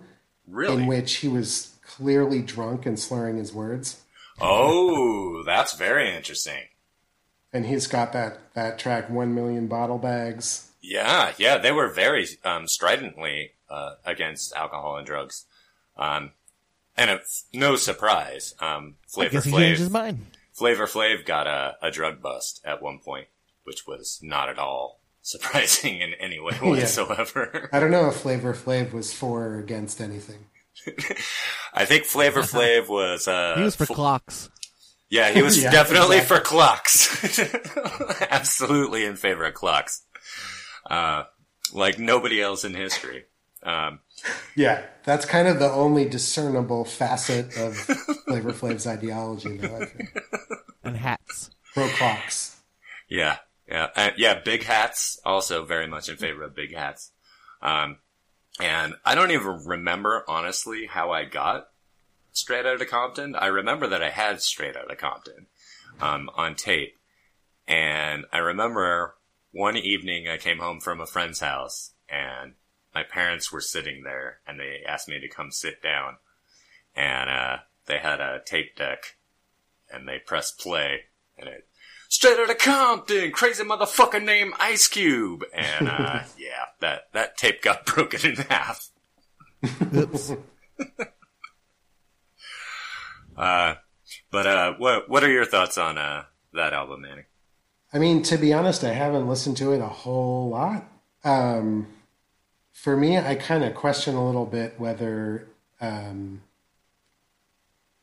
Really? in which he was clearly drunk and slurring his words. Oh, that's very interesting. And he's got that that track "One Million Bottle Bags." Yeah, yeah, they were very um, stridently uh, against alcohol and drugs, um, and it's no surprise, um, I Flavor guess he changed his Flav, mind. Flavor Flav got a, a drug bust at one point, which was not at all surprising in any way Yeah. whatsoever. I don't know if Flavor Flav was for or against anything. I think Flavor Flav was. Uh, He was for fu- clocks. Yeah, he was Yeah, definitely exactly. for clocks. Absolutely in favor of clocks. Uh, like nobody else in history. Um, Yeah, that's kind of the only discernible facet of Flavor Flav's ideology. Though, I think. And hats. Pro clocks. yeah, yeah, yeah. Big hats also very much in favor of big hats. Um, and I don't even remember honestly how I got Straight out of Compton. I remember that I had Straight out of Compton um, on tape, and I remember one evening I came home from a friend's house and my parents were sitting there and they asked me to come sit down and uh, they had a tape deck and they pressed play and it straight out of Compton, crazy motherfucker named Ice Cube, and uh, yeah, that that tape got broken in half. Oops. Uh, but uh, what what are your thoughts on uh, that album, Manny? I mean, to be honest, I haven't listened to it a whole lot. Um, for me, I kind of question a little bit whether, um,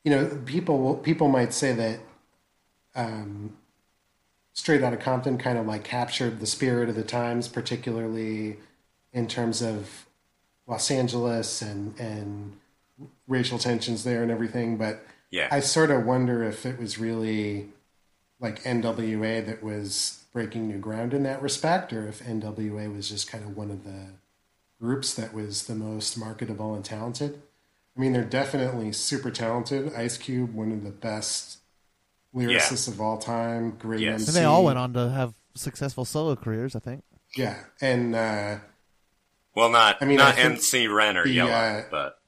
you know, people will, people might say that um, Straight Outta Compton kind of like captured the spirit of the times, particularly in terms of Los Angeles and and racial tensions there and everything. But Yeah. I sort of wonder if it was really like NWA that was breaking new ground in that respect, or if NWA was just kind of one of the groups that was the most marketable and talented. I mean, they're definitely super talented. Ice Cube, one of the best lyricists of all time, great Yes. MC. And they all went on to have successful solo careers, I think. Yeah, and uh, Well, not I mean, not I think MC Ren or the, Yella, uh, but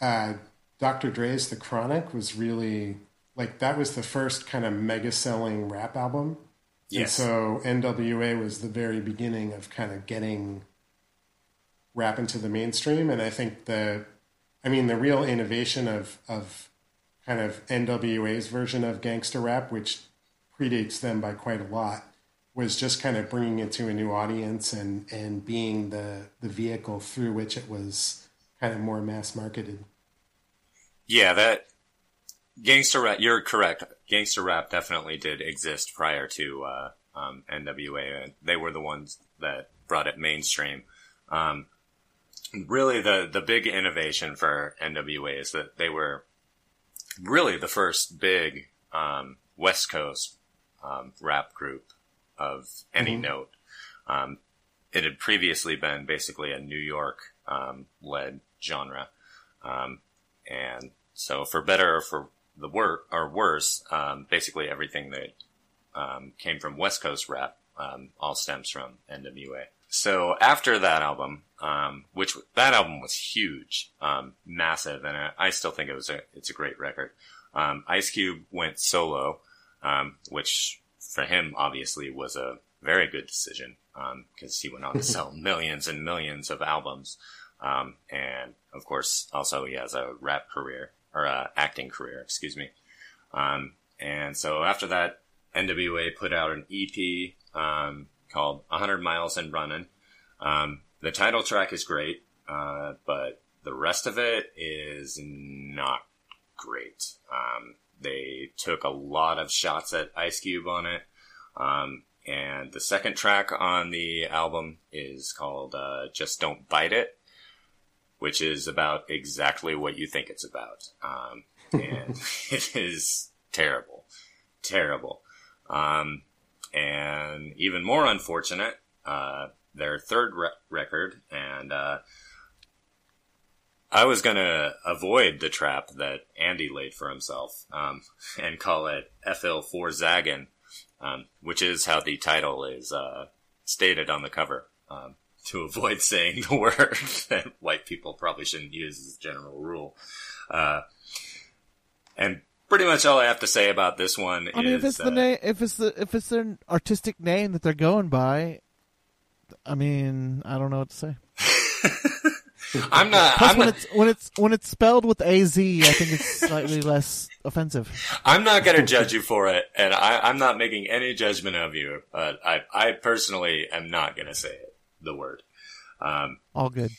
uh, Dr. Dre's The Chronic was really like that was the first kind of mega selling rap album. Yes. And so NWA was the very beginning of kind of getting rap into the mainstream. And I think the, I mean, the real innovation of, of kind of NWA's version of gangster rap, which predates them by quite a lot, was just kind of bringing it to a new audience and, and being the, the vehicle through which it was kind of more mass marketed. yeah, that gangster rap. You're correct. Gangster rap definitely did exist prior to uh, um, NWA. They were the ones that brought it mainstream. Um, really, the the big innovation for NWA is that they were really the first big um, West Coast um, rap group of any Mhm. note. Um, it had previously been basically a New York um, led genre, um, and so for better or for the wor- or worse, um, basically everything that um, came from West Coast rap um, all stems from NWA. So after that album, um, which that album was huge, um, massive, and I, I still think it was a it's a great record. Um, Ice Cube went solo, um, which for him obviously was a very good decision because he went on to sell millions and millions of albums, um, and of course also he has a rap career or a acting career, excuse me. Um, and so after that, NWA put out an EP um, called 100 Miles and Running. Um, the title track is great, uh, but the rest of it is not great. Um, they took a lot of shots at Ice Cube on it. Um, and the second track on the album is called uh, Just Don't Bite It, which is about exactly what you think it's about. Um, and it is terrible. Terrible. Um, and even more unfortunate, uh, their third re- record, and uh, I was gonna avoid the trap that Andy laid for himself um, and call it Efil4zaggin, um, which is how the title is uh, stated on the cover. Um, to avoid saying the word that white people probably shouldn't use as a general rule. Uh, and pretty much all I have to say about this one I mean, is if it's uh, the name, if it's the if it's their artistic name that they're going by, I mean, I don't know what to say. I'm not. Plus, I'm when not, it's when it's when it's spelled with a z, I think it's slightly less offensive. I'm not going to judge you for it, and I, I'm not making any judgment of you. But I, I personally am not going to say it, the word. Um, All good.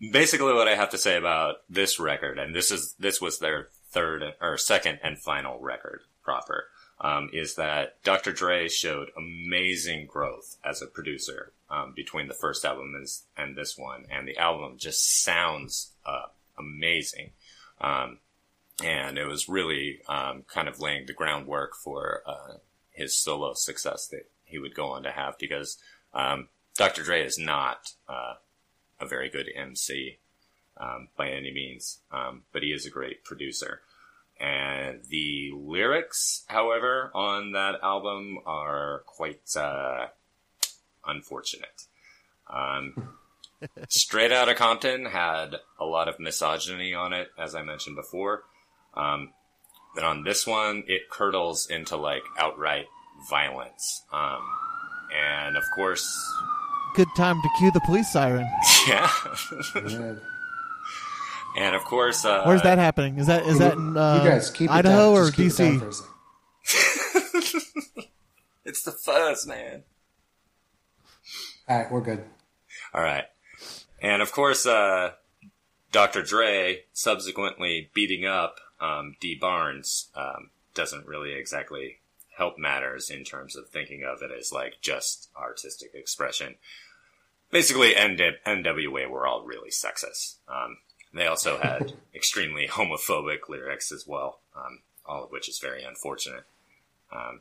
basically, what I have to say about this record, and this is this was their third or second and final record proper, um, is that Dr. Dre showed amazing growth as a producer um, between the first album and, and this one, and the album just sounds uh, amazing. Um, and it was really um, kind of laying the groundwork for uh, his solo success that he would go on to have because um, Dr. Dre is not uh, a very good MC um, by any means, um, but he is a great producer. And the lyrics, however, on that album are quite uh, unfortunate. Um, Straight Outta Compton had a lot of misogyny on it, as I mentioned before. Um, but on this one, it curdles into like outright violence. Um, and of course, Good time to cue the police siren. yeah. Yeah. and of course, uh, Where's that happening? Is that is that in uh, you guys keep it Idaho down. or Just keep it DC? a. It's the fuzz, man. All right, we're good. All right. And of course, uh, Dr. Dre subsequently beating up um, Dee Barnes um, doesn't really exactly help matters in terms of thinking of it as like just artistic expression. Basically, NW- NWA were all really sexist. Um, they also had extremely homophobic lyrics as well, um, all of which is very unfortunate. Um,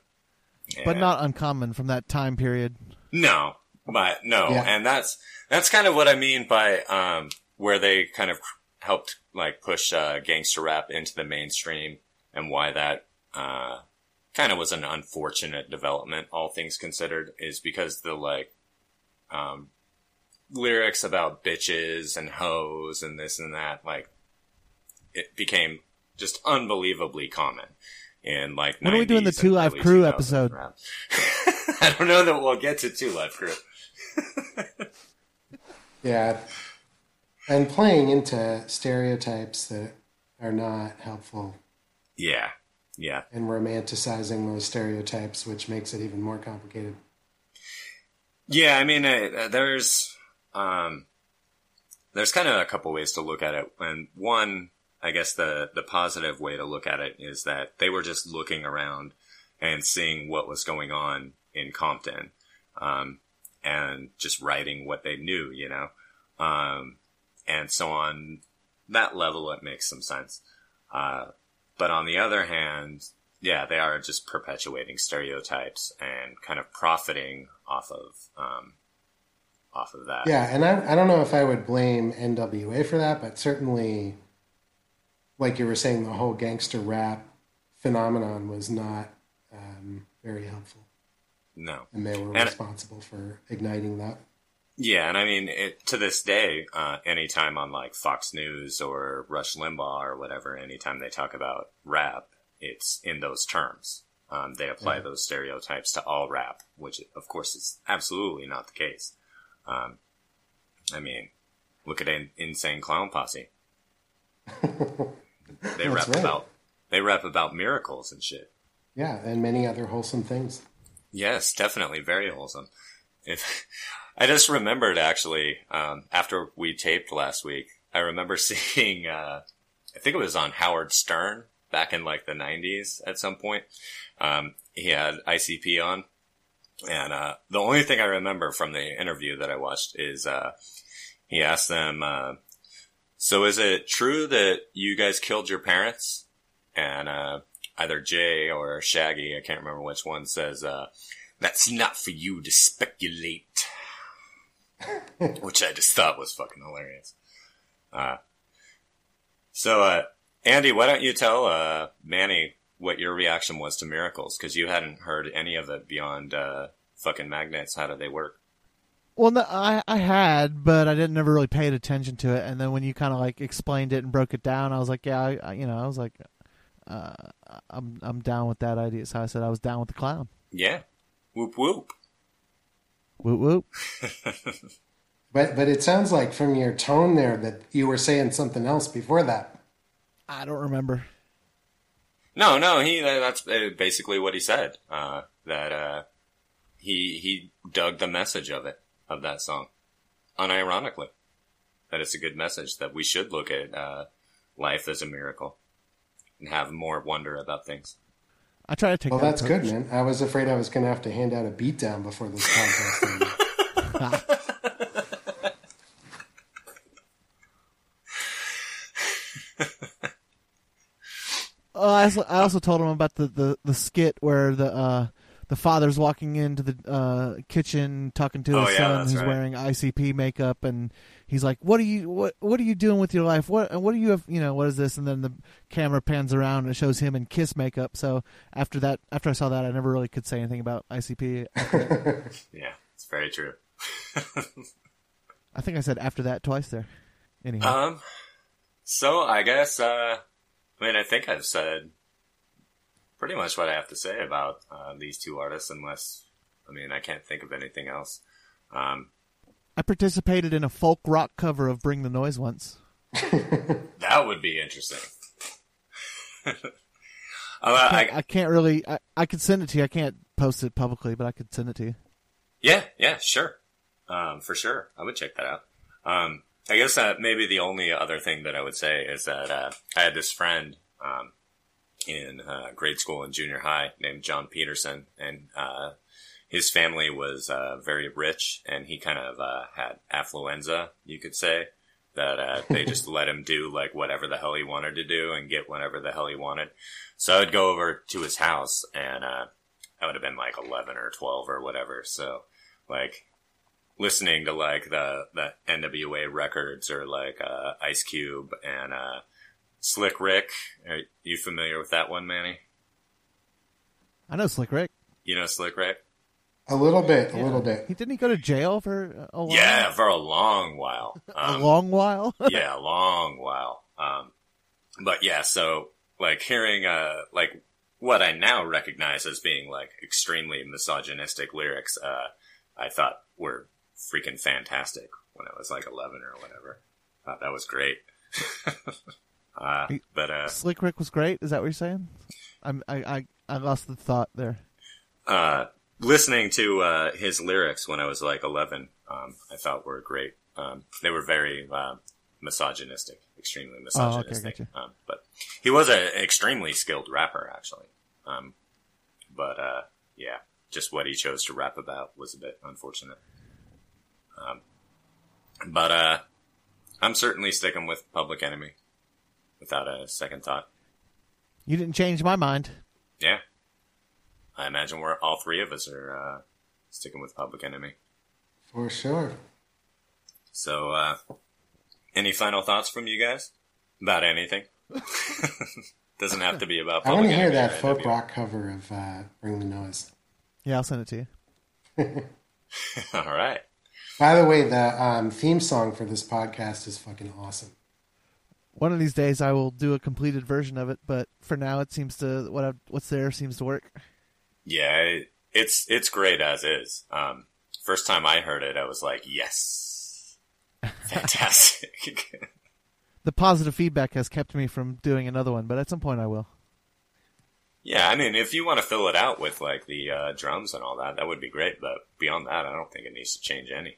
But not uncommon from that time period. no, but no, Yeah. and that's that's kind of what I mean by um, where they kind of helped like push uh, gangster rap into the mainstream, and why that uh, kind of was an unfortunate development, all things considered, is because the like um, lyrics about bitches and hoes and this and that, like it became just unbelievably common. And like When are we doing the Two Live Crew episode? I don't know that we'll get to Two Live Crew. Yeah. And playing into stereotypes that are not helpful Yeah, yeah, and romanticizing those stereotypes, which makes it even more complicated. yeah. I mean, uh, there's um, there's kind of a couple ways to look at it, and one, I guess the the positive way to look at it is that they were just looking around and seeing what was going on in Compton, um, and just writing what they knew, you know, um, and so on that level, it makes some sense. Uh, but on the other hand, yeah, they are just perpetuating stereotypes and kind of profiting off of um, off of that. Yeah, and I, I don't know if I would blame NWA for that, but certainly, like you were saying, the whole gangster rap phenomenon was not um, very helpful, No. and they were And- responsible for igniting that. Yeah, and I mean, it, to this day, uh, anytime on like Fox News or Rush Limbaugh or whatever, anytime they talk about rap, it's in those terms. Um, they apply Yeah. those stereotypes to all rap, which of course is absolutely not the case. Um, I mean, look at In- Insane Clown Posse. They rap right. about they rap about miracles and shit. Yeah, and many other wholesome things. Yes, definitely very wholesome. If I just remembered actually um, after we taped last week, I remember seeing uh, I think it was on Howard Stern back in like the '90s at some point. Um, he had ICP on, and uh, the only thing I remember from the interview that I watched is uh, he asked them, uh, "So is it true that you guys killed your parents?" And uh, either Jay or Shaggy, I can't remember which one, says, uh, "That's not for you to speculate," which I just thought was fucking hilarious. Uh, so, uh, Andy, why don't you tell uh, Manny what your reaction was to miracles? Because you hadn't heard any of it beyond uh, fucking magnets. How do they work? Well, no, I I had, but I didn't never really paid attention to it. And then when you kind of like explained it and broke it down, I was like, yeah, I, I, you know, I was like, uh, I'm I'm down with that idea. So I said I was down with the clown. Yeah, whoop whoop. Whoop whoop. But but it sounds like from your tone there that you were saying something else before that. I don't remember. No, no, he that's uh, basically what he said. Uh, that uh, he he dug the message of it of that song, unironically. That it's a good message that we should look at uh, life as a miracle and have more wonder about things. I try to take. Well, that that's good, man. I was afraid I was going to have to hand out a beatdown before this podcast I also, I also told him about the, the, the skit where the uh, the father's walking into the uh, kitchen talking to Oh, his yeah, son who's right. wearing ICP makeup, and he's like, "What are you what What are you doing with your life? What What do you have? You know, what is this?" And then the camera pans around and it shows him in Kiss makeup. So after that, after I saw that, I never really could say anything about ICP. Yeah, it's very true. I think I said after that twice there. Anyhow, Um, so I guess uh, I mean I think I've said pretty much what I have to say about uh, these two artists, unless I mean I can't think of anything else. Um, I participated in a folk rock cover of "Bring the Noise" once. that would be interesting. Uh, I I, can't, I can't really. I, I could send it to you. I can't post it publicly, but I could send it to you. yeah, yeah, sure, um, for sure. I would check that out. Um, I guess that maybe the only other thing that I would say is that uh, I had this friend um, in uh, grade school and junior high named John Peterson, and uh, his family was uh, very rich, and he kind of uh, had affluenza, you could say. That uh, they just let him do like whatever the hell he wanted to do and get whatever the hell he wanted. So I'd go over to his house, and uh, I would have been like eleven or twelve or whatever. So like listening to like the the NWA records or like uh, Ice Cube and uh, Slick Rick. Are you familiar with that one, Manny? I know Slick Rick. You know Slick Rick? A little bit, a little bit. He didn't he go to jail for a while? Yeah, for a long while. a Um, long while. yeah, a long while. Um, but yeah, so like hearing uh like what I now recognize as being like extremely misogynistic lyrics, uh, I thought were freaking fantastic when I was like eleven or whatever. Thought that was great. uh, but uh, Slick Rick was great. Is that what you're saying? I'm, I, I, I lost the thought there. uh, listening to uh, his lyrics when I was like 11, um, I thought were great. Um, they were very uh, misogynistic, extremely Oh, okay, misogynistic. um, but he was a, an extremely skilled rapper, actually. Um, but uh, yeah, just what he chose to rap about was a bit unfortunate. Um, but uh, I'm certainly sticking with Public Enemy without a second thought. You didn't change my mind. Yeah. I imagine we're all three of us are uh, sticking with Public Enemy. For sure. So, uh, any final thoughts from you guys about anything? Doesn't have to be about. I Public want to hear Enemy that or folk NWA. rock cover of uh, Bring the Noise. Yeah, I'll send it to you. all right. By the way, the um, theme song for this podcast is fucking awesome. One of these days, I will do a completed version of it. But for now, it seems to what I, what's there seems to work. Yeah, it, it's it's great as is. Um, first time I heard it, I was like, yes, fantastic. The positive feedback has kept me from doing another one, but at some point I will. yeah, I mean, if you want to fill it out with like the uh, drums and all that, that would be great. But beyond that, I don't think it needs to change any.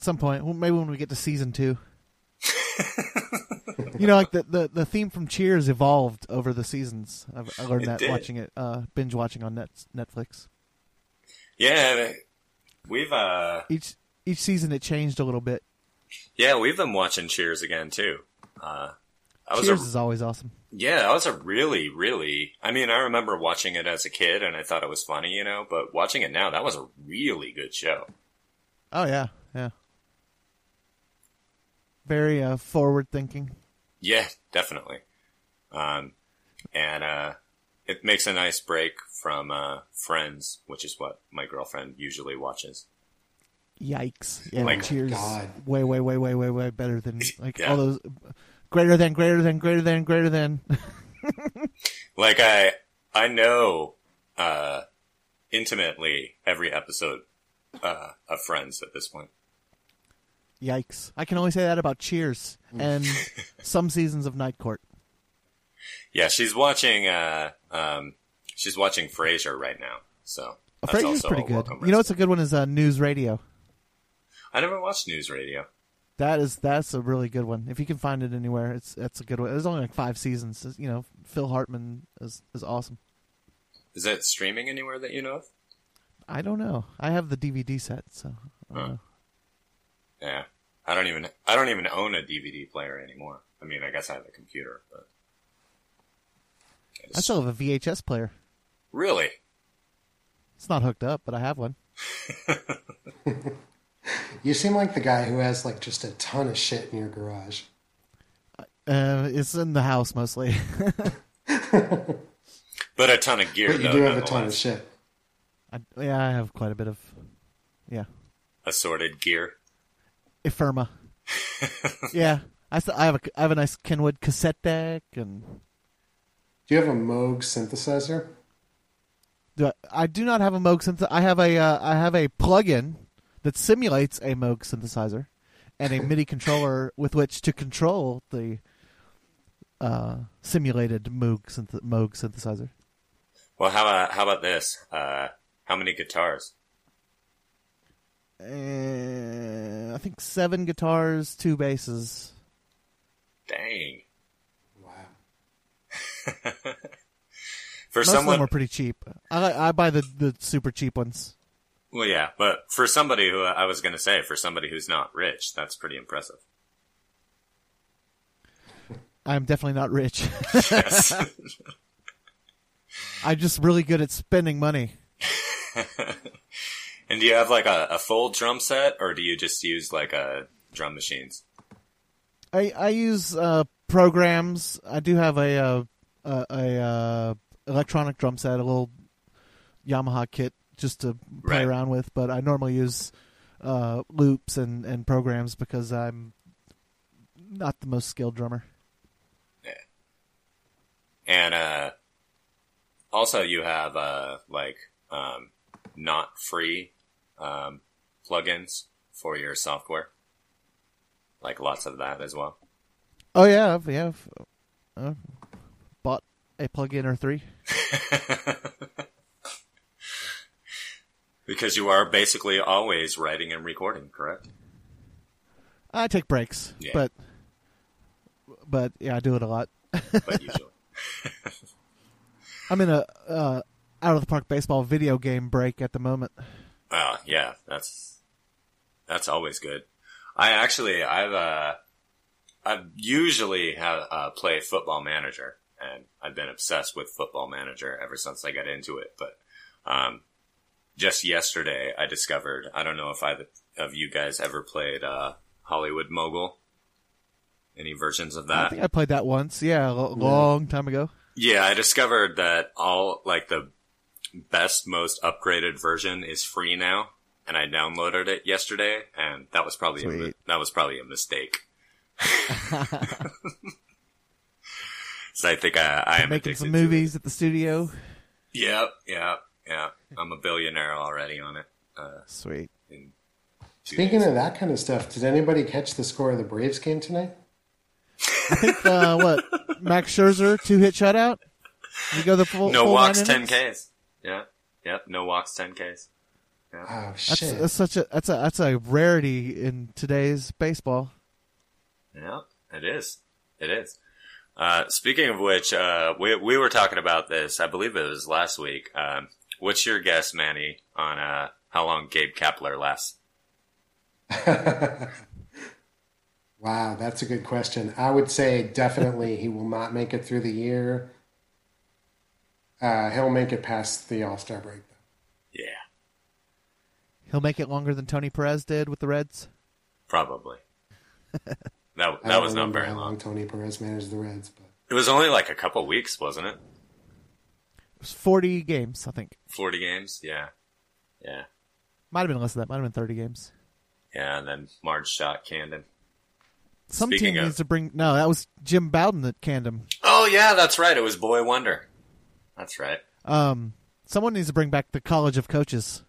Some point, well, maybe when we get to season two. you know, like the, the, the theme from Cheers evolved over the seasons. I've, I learned It that did. watching it, uh, binge watching on net, Netflix. Yeah, we've uh, Each each season it changed a little bit. yeah, we've been watching Cheers again too. Uh, I was Cheers a, is always awesome. Yeah, that was a really, really. I mean, I remember watching it as a kid, and I thought it was funny, you know. But watching it now, that was a really good show. Oh yeah, yeah. Very uh, forward thinking. Yeah, definitely. Um, and uh, it makes a nice break from uh, Friends, which is what my girlfriend usually watches. Yikes! Yeah, Like, Cheers. God. Way, way, way, way, way, way better than like Yeah. all those greater than, greater than, greater than, greater than. Like I, I know uh, intimately every episode uh, of Friends at this point. Yikes! I can only say that about Cheers and some seasons of Night Court. Yeah, she's watching. Uh, um, she's watching Frasier right now. So that's Frasier's pretty good. You know recipe. what's a good one is uh, News Radio. I never watched news radio. That is that's a really good one. If you can find it anywhere, it's that's a good one. There's only like five seasons. It's, You know, Phil Hartman is is awesome. Is that streaming anywhere that you know of? I don't know. I have the DVD set, so I don't Huh. know. Yeah, I don't even. I don't even own a DVD player anymore. I mean, I guess I have a computer, but I I still have a VHS player. really. It's not hooked up, but I have one. You seem like the guy who has like just a ton of shit in your garage. Uh, it's in the house mostly. But a ton of gear. But you though, do have a ton of shit. I, yeah, I have quite a bit of yeah. Assorted gear. Ifirma. yeah, I, st- I have a I have a nice Kenwood cassette deck, and Do you have a Moog synthesizer? do I, I do not have a Moog synth. I have a uh, I have a plug-in that simulates a Moog synthesizer, and a MIDI controller with which to control the uh, simulated Moog synth- Moog synthesizer. Well, how about how about this? Uh, how many guitars? And I think seven guitars, two basses. Dang. Wow. For Most of someone, them are pretty cheap. I I buy the the super cheap ones. well, yeah, but for somebody who I was going to say, for somebody who's not rich, that's pretty impressive. I'm definitely not rich. Yes. I'm just really good at spending money. and do you have like a, a full drum set, or do you just use like a drum machines? I I use uh, programs. I do have a uh, a, a uh, electronic drum set, a little Yamaha kit just to play Right. around with. But I normally use uh, loops and, and programs because I'm not the most skilled drummer. Yeah. And uh, also, you have uh, like um, not free um, plugins for your software, like lots of that as well. Oh yeah, yeah, I've uh, bought a plug-in or three. Because you are basically always writing and recording, correct? I take breaks, Yeah. but but yeah, I do it a lot. But usually, I'm in a uh, out of the park baseball video game break at the moment. Oh yeah, that's that's always good. I actually, I've uh, I've usually have uh, play Football Manager, and I've been obsessed with Football Manager ever since I got into it. But um, just yesterday, I discovered I don't know if either of you guys ever played uh, Hollywood Mogul. Any versions of that? I think I played that once. Yeah, a lo- long time ago. Yeah, I discovered that all like the best, most upgraded version is free now, and I downloaded it yesterday, and that was probably a, that was probably a mistake. so I think I, I am Making some movies at the studio. Yep, yep, yep. I'm a billionaire already on it. Uh, Sweet. Speaking days. of that kind of stuff, did anybody catch the score of the Braves game tonight? I think uh, what Max Scherzer two hit shutout. You go the full no full walks, nine ten innings? Ks. Yeah, yep. No walks, ten Ks. Oh That's, shit! that's such a that's a that's a rarity in today's baseball. Yeah, it is. It is. Uh, speaking of which, uh, we we were talking about this. I believe it was last week. Um, what's your guess, Manny, on uh, how long Gabe Kapler lasts? wow, that's a good question. I would say definitely he will not make it through the year. Uh, he'll make it past the All Star break. Though. Yeah, He'll make it longer than Tony Perez did with the Reds. probably. that I that don't was not very how long. Tony Perez managed the Reds, but It was only like a couple weeks, wasn't it? It was forty games, I think. Forty games. Yeah, yeah, Might have been less than that. Might have been thirty games. yeah. And then Marge Schott Camden. Some Speaking team of- needs to bring. No, that was Jim Bowden that canned him. Oh yeah, that's right. It was Boy Wonder. That's right. Um, someone needs to bring back the College of Coaches.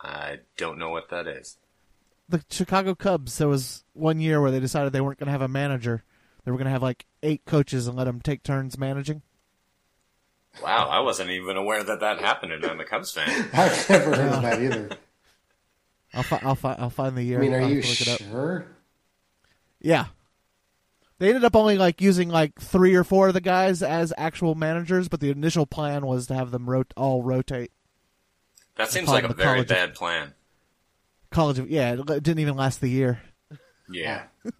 I don't know what that is. The Chicago Cubs. There was one year where they decided they weren't going to have a manager. They were going to have like eight coaches and let them take turns managing. Wow, I wasn't even aware that that happened, and I'm a Cubs fan. I've never heard of that either. I'll fi- I'll, fi- I'll find the year. I mean, are I'll you to look it up. sure? Yeah. They ended up only like using like three or four of the guys as actual managers, but the initial plan was to have them rot- all rotate. That seems like a very College of- bad plan. College of yeah, it didn't even last the year. Yeah.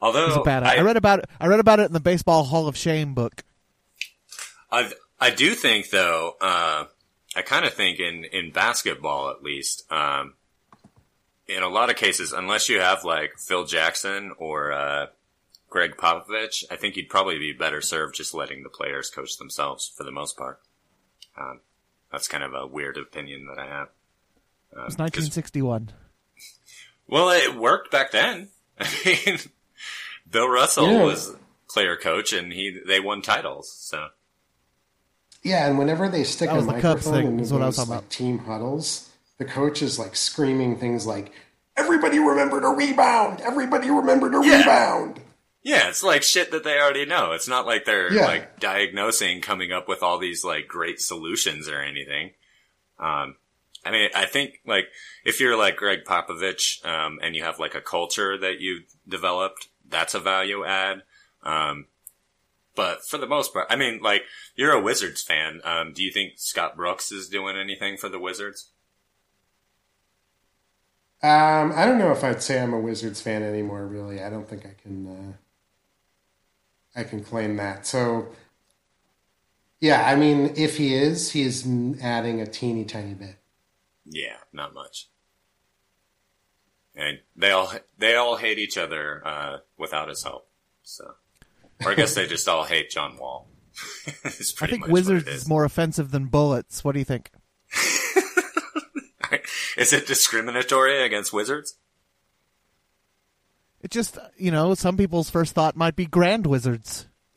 Although bad. I, I, read about it. I read about it in the Baseball Hall of Shame book. I, I do think though, uh, I kind of think in, in basketball at least, um, in a lot of cases, unless you have like Phil Jackson or, uh, Gregg Popovich, I think you'd probably be better served just letting the players coach themselves for the most part. Um, that's kind of a weird opinion that I have. Um, It was 'cause- 1961. well, it worked back then. I mean, Bill Russell Yeah. was player coach and he, they won titles. So Yeah, and whenever they stick That a was the Cubs microphone thing, in is what I was those talking like about. team huddles, the coach is like screaming things like, "Everybody remember to rebound! Everybody remember to Yeah. rebound!" Yeah, it's like shit that they already know. It's not like they're Yeah. like diagnosing, coming up with all these like great solutions or anything. Um, I mean, I think like if you're like Gregg Popovich, um, and you have like a culture that you developed, that's a value add. Um, but for the most part, I mean, like you're a Wizards fan. Um, do you think Scott Brooks is doing anything for the Wizards? Um, I don't know if I'd say I'm a Wizards fan anymore. Really, I don't think I can. Uh, I can claim that. So, yeah, I mean, if he is, he is adding a teeny tiny bit. Yeah, not much. And they all they all hate each other uh, without his help. So, or I guess they just all hate John Wall. I think much what Wizards it is more offensive than bullets. What do you think? Is it discriminatory against Wizards? It just, you know, some people's first thought might be Grand Wizards.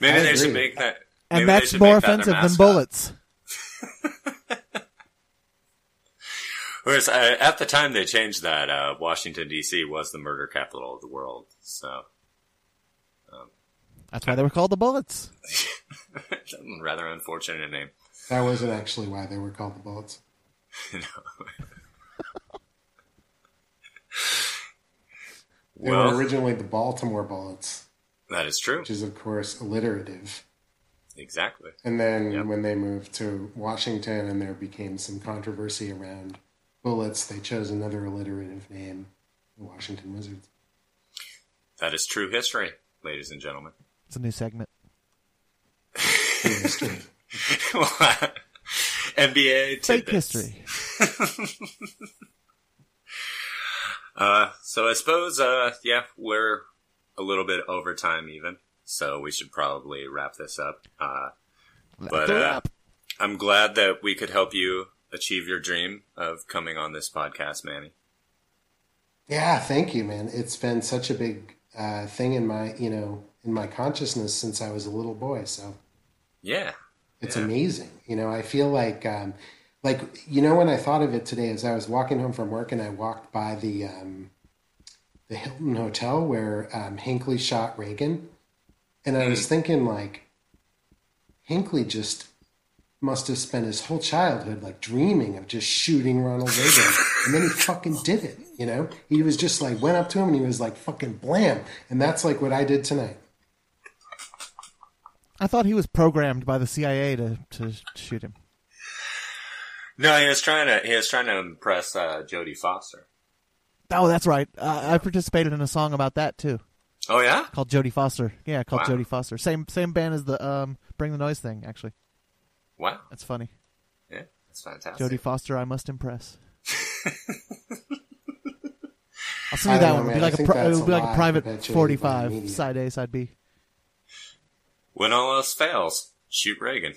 Maybe I they should make that. And that's more that offensive than bullets. Whereas uh, at the time they changed that, uh, Washington D.C. was the murder capital of the world. So That's why they were called the bullets. rather unfortunate name. That wasn't actually why they were called the Bullets. No. They Well- were originally the Baltimore Bullets, That is true. which is of course alliterative. Exactly. And then when they moved to Washington and there became some controversy around bullets, they chose another alliterative name, the Washington Wizards. That is true history, ladies and gentlemen. It's a new segment. NBA Fake history. Uh, so I suppose, uh, yeah, we're a little bit over time even, so we should probably wrap this up. Uh, but, the uh. I'm glad that we could help you achieve your dream of coming on this podcast, Manny. Yeah, thank you, man. It's been such a big uh, thing in my, you know, in my consciousness since I was a little boy. So Yeah. It's Yeah. amazing. You know, I feel like, um, like you know, when I thought of it today, as I was walking home from work and I walked by the um, the Hilton Hotel where um, Hinckley shot Reagan, and I was thinking like, Hinckley just must have spent his whole childhood like dreaming of just shooting Ronald Reagan, and then he fucking did it. You know, he was just like went up to him and he was like fucking blam, and that's like what I did tonight. I thought he was programmed by the CIA to, to shoot him. No, he was trying to, he was trying to impress, uh, Jodie Foster. Oh, that's right. Uh, I participated in a song about that too, Oh yeah? called Jodie Foster. Yeah, called Wow. Jodie Foster. Same same band as the um, Bring the Noise thing. Actually, Wow. that's funny. Yeah, that's fantastic. Jodie Foster, I must impress. I'll send you that don't one. know, It'll be like I a think pri- that's it'll be a like a private forty-five side A, side B. When all else fails, shoot Reagan.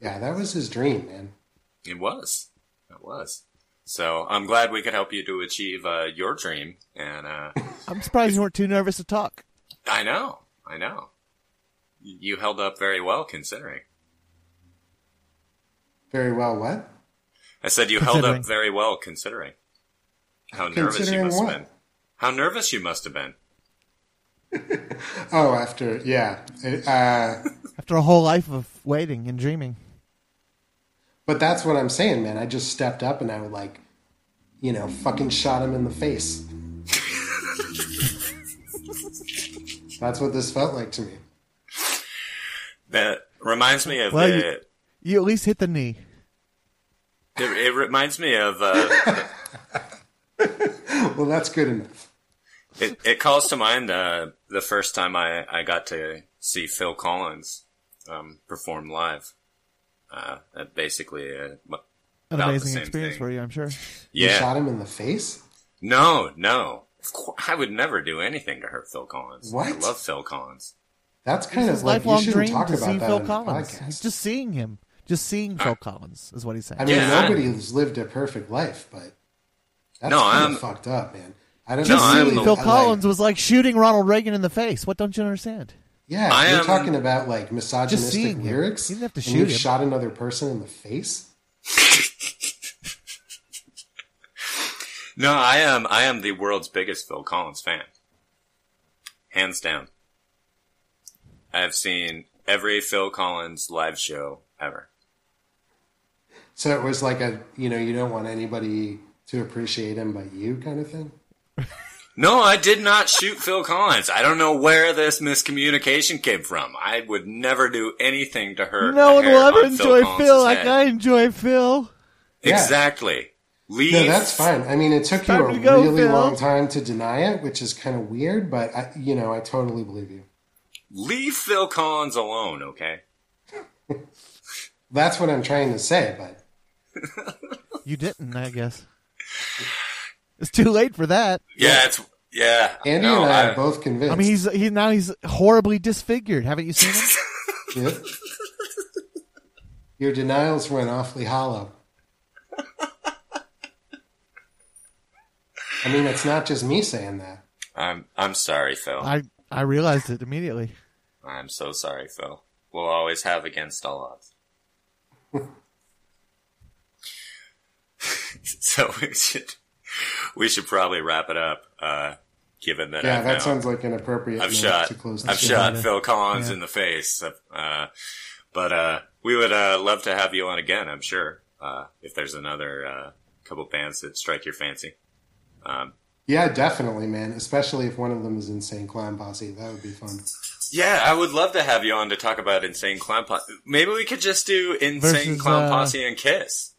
Yeah, that was his dream, man. It was. It was. So I'm glad we could help you to achieve uh, your dream. And uh, I'm surprised you weren't too nervous to talk. I know, I know. You held up very well considering. Very well. What? I said you held up very well considering how nervous you must what? have been. How nervous you must have been. Oh, after yeah. Uh, After a whole life of waiting and dreaming. but that's what I'm saying, man. I just stepped up and I would like, you know, fucking shot him in the face. that's what this felt like to me. That reminds me of Well, the. you- You at least hit the knee. It, it reminds me of. Uh, Well, that's good enough. It, it calls to mind uh, the first time I, I got to see Phil Collins um, perform live. Uh, basically, uh, An about the amazing same experience thing. for you, I'm sure. You shot him in the face. No, no. Of cour- I would never do anything to hurt Phil Collins. What? I love Phil Collins. That's kind It's of his like you lifelong shouldn't dream talk to about see Phil Collins. He's just seeing him. Just seeing Phil Collins is what he's saying. I mean, Yeah. nobody's lived a perfect life, but that's No, kind I'm- of fucked up, man. I don't just No, know. I'm the- Phil I like- Collins was like shooting Ronald Reagan in the face. What don't you understand? Yeah, I you're am- talking about like misogynistic seeing him. lyrics. You didn't have to and shoot you him. shot another person in the face. No, I am. I am the world's biggest Phil Collins fan, hands down. I have seen every Phil Collins live show ever. So it was like a, you know, you don't want anybody to appreciate him but you kind of thing. No, I did not shoot Phil Collins. I don't know where this miscommunication came from. I would never do anything to hurt. no one will ever on enjoy Collins' Phil like. I enjoy Phil. Yeah. Exactly. Leave. No, that's fine. I mean, it took you a to go, really Phil. long time to deny it, which is kind of weird, but I, you know, I totally believe you. Leave Phil Collins alone, okay? That's what I'm trying to say, but You didn't, I guess. It's too late for that. Yeah, it's yeah. Andy no, and I I- are both convinced. I mean, he's he now he's horribly disfigured. Haven't you seen him? Yeah. Your denials went awfully hollow. I mean, it's not just me saying that. I'm I'm sorry, Phil. I I realized it immediately. I'm so sorry, Phil. We'll always have against all odds. so we should we should probably wrap it up. Uh, given that Yeah, I've that now- sounds like an appropriate I've shot to close the I've show. shot Phil Collins Yeah. in the face. Uh, but uh, we would uh, love to have you on again. I'm sure uh, if there's another uh, couple bands that strike your fancy. Um, Yeah, definitely, man. Especially if one of them is Insane Clown Posse. That would be fun. Yeah, I would love to have you on to talk about Insane Clown Posse. Maybe we could just do Insane Versus, Clown uh, Posse and Kiss.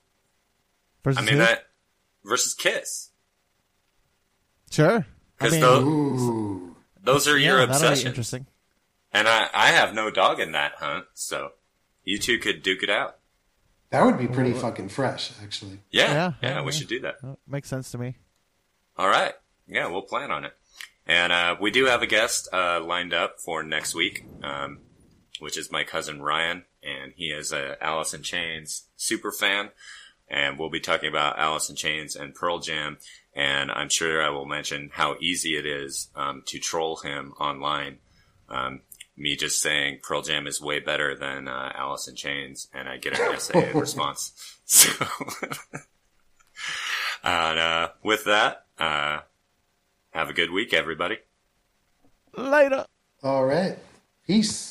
Versus I mean who? that versus Kiss Sure. I because mean, those those are yeah, your that'll obsessions, interesting. and I I have no dog in that hunt. So you two could duke it out. That would be pretty fucking fresh, actually. Yeah, Yeah, yeah, yeah, we yeah. should do that. Oh, makes sense to me. All right. Yeah, we'll plan on it. And uh, we do have a guest uh, lined up for next week, um, which is my cousin Ryan, and he is a Alice in Chains super fan. And we'll be talking about Alice in Chains and Pearl Jam. And I'm sure I will mention how easy it is um, to troll him online. Um, me just saying Pearl Jam is way better than uh, Alice in Chains, and I get an essay in response. So, and uh, with that, uh, have a good week, everybody. Later. All right. Peace.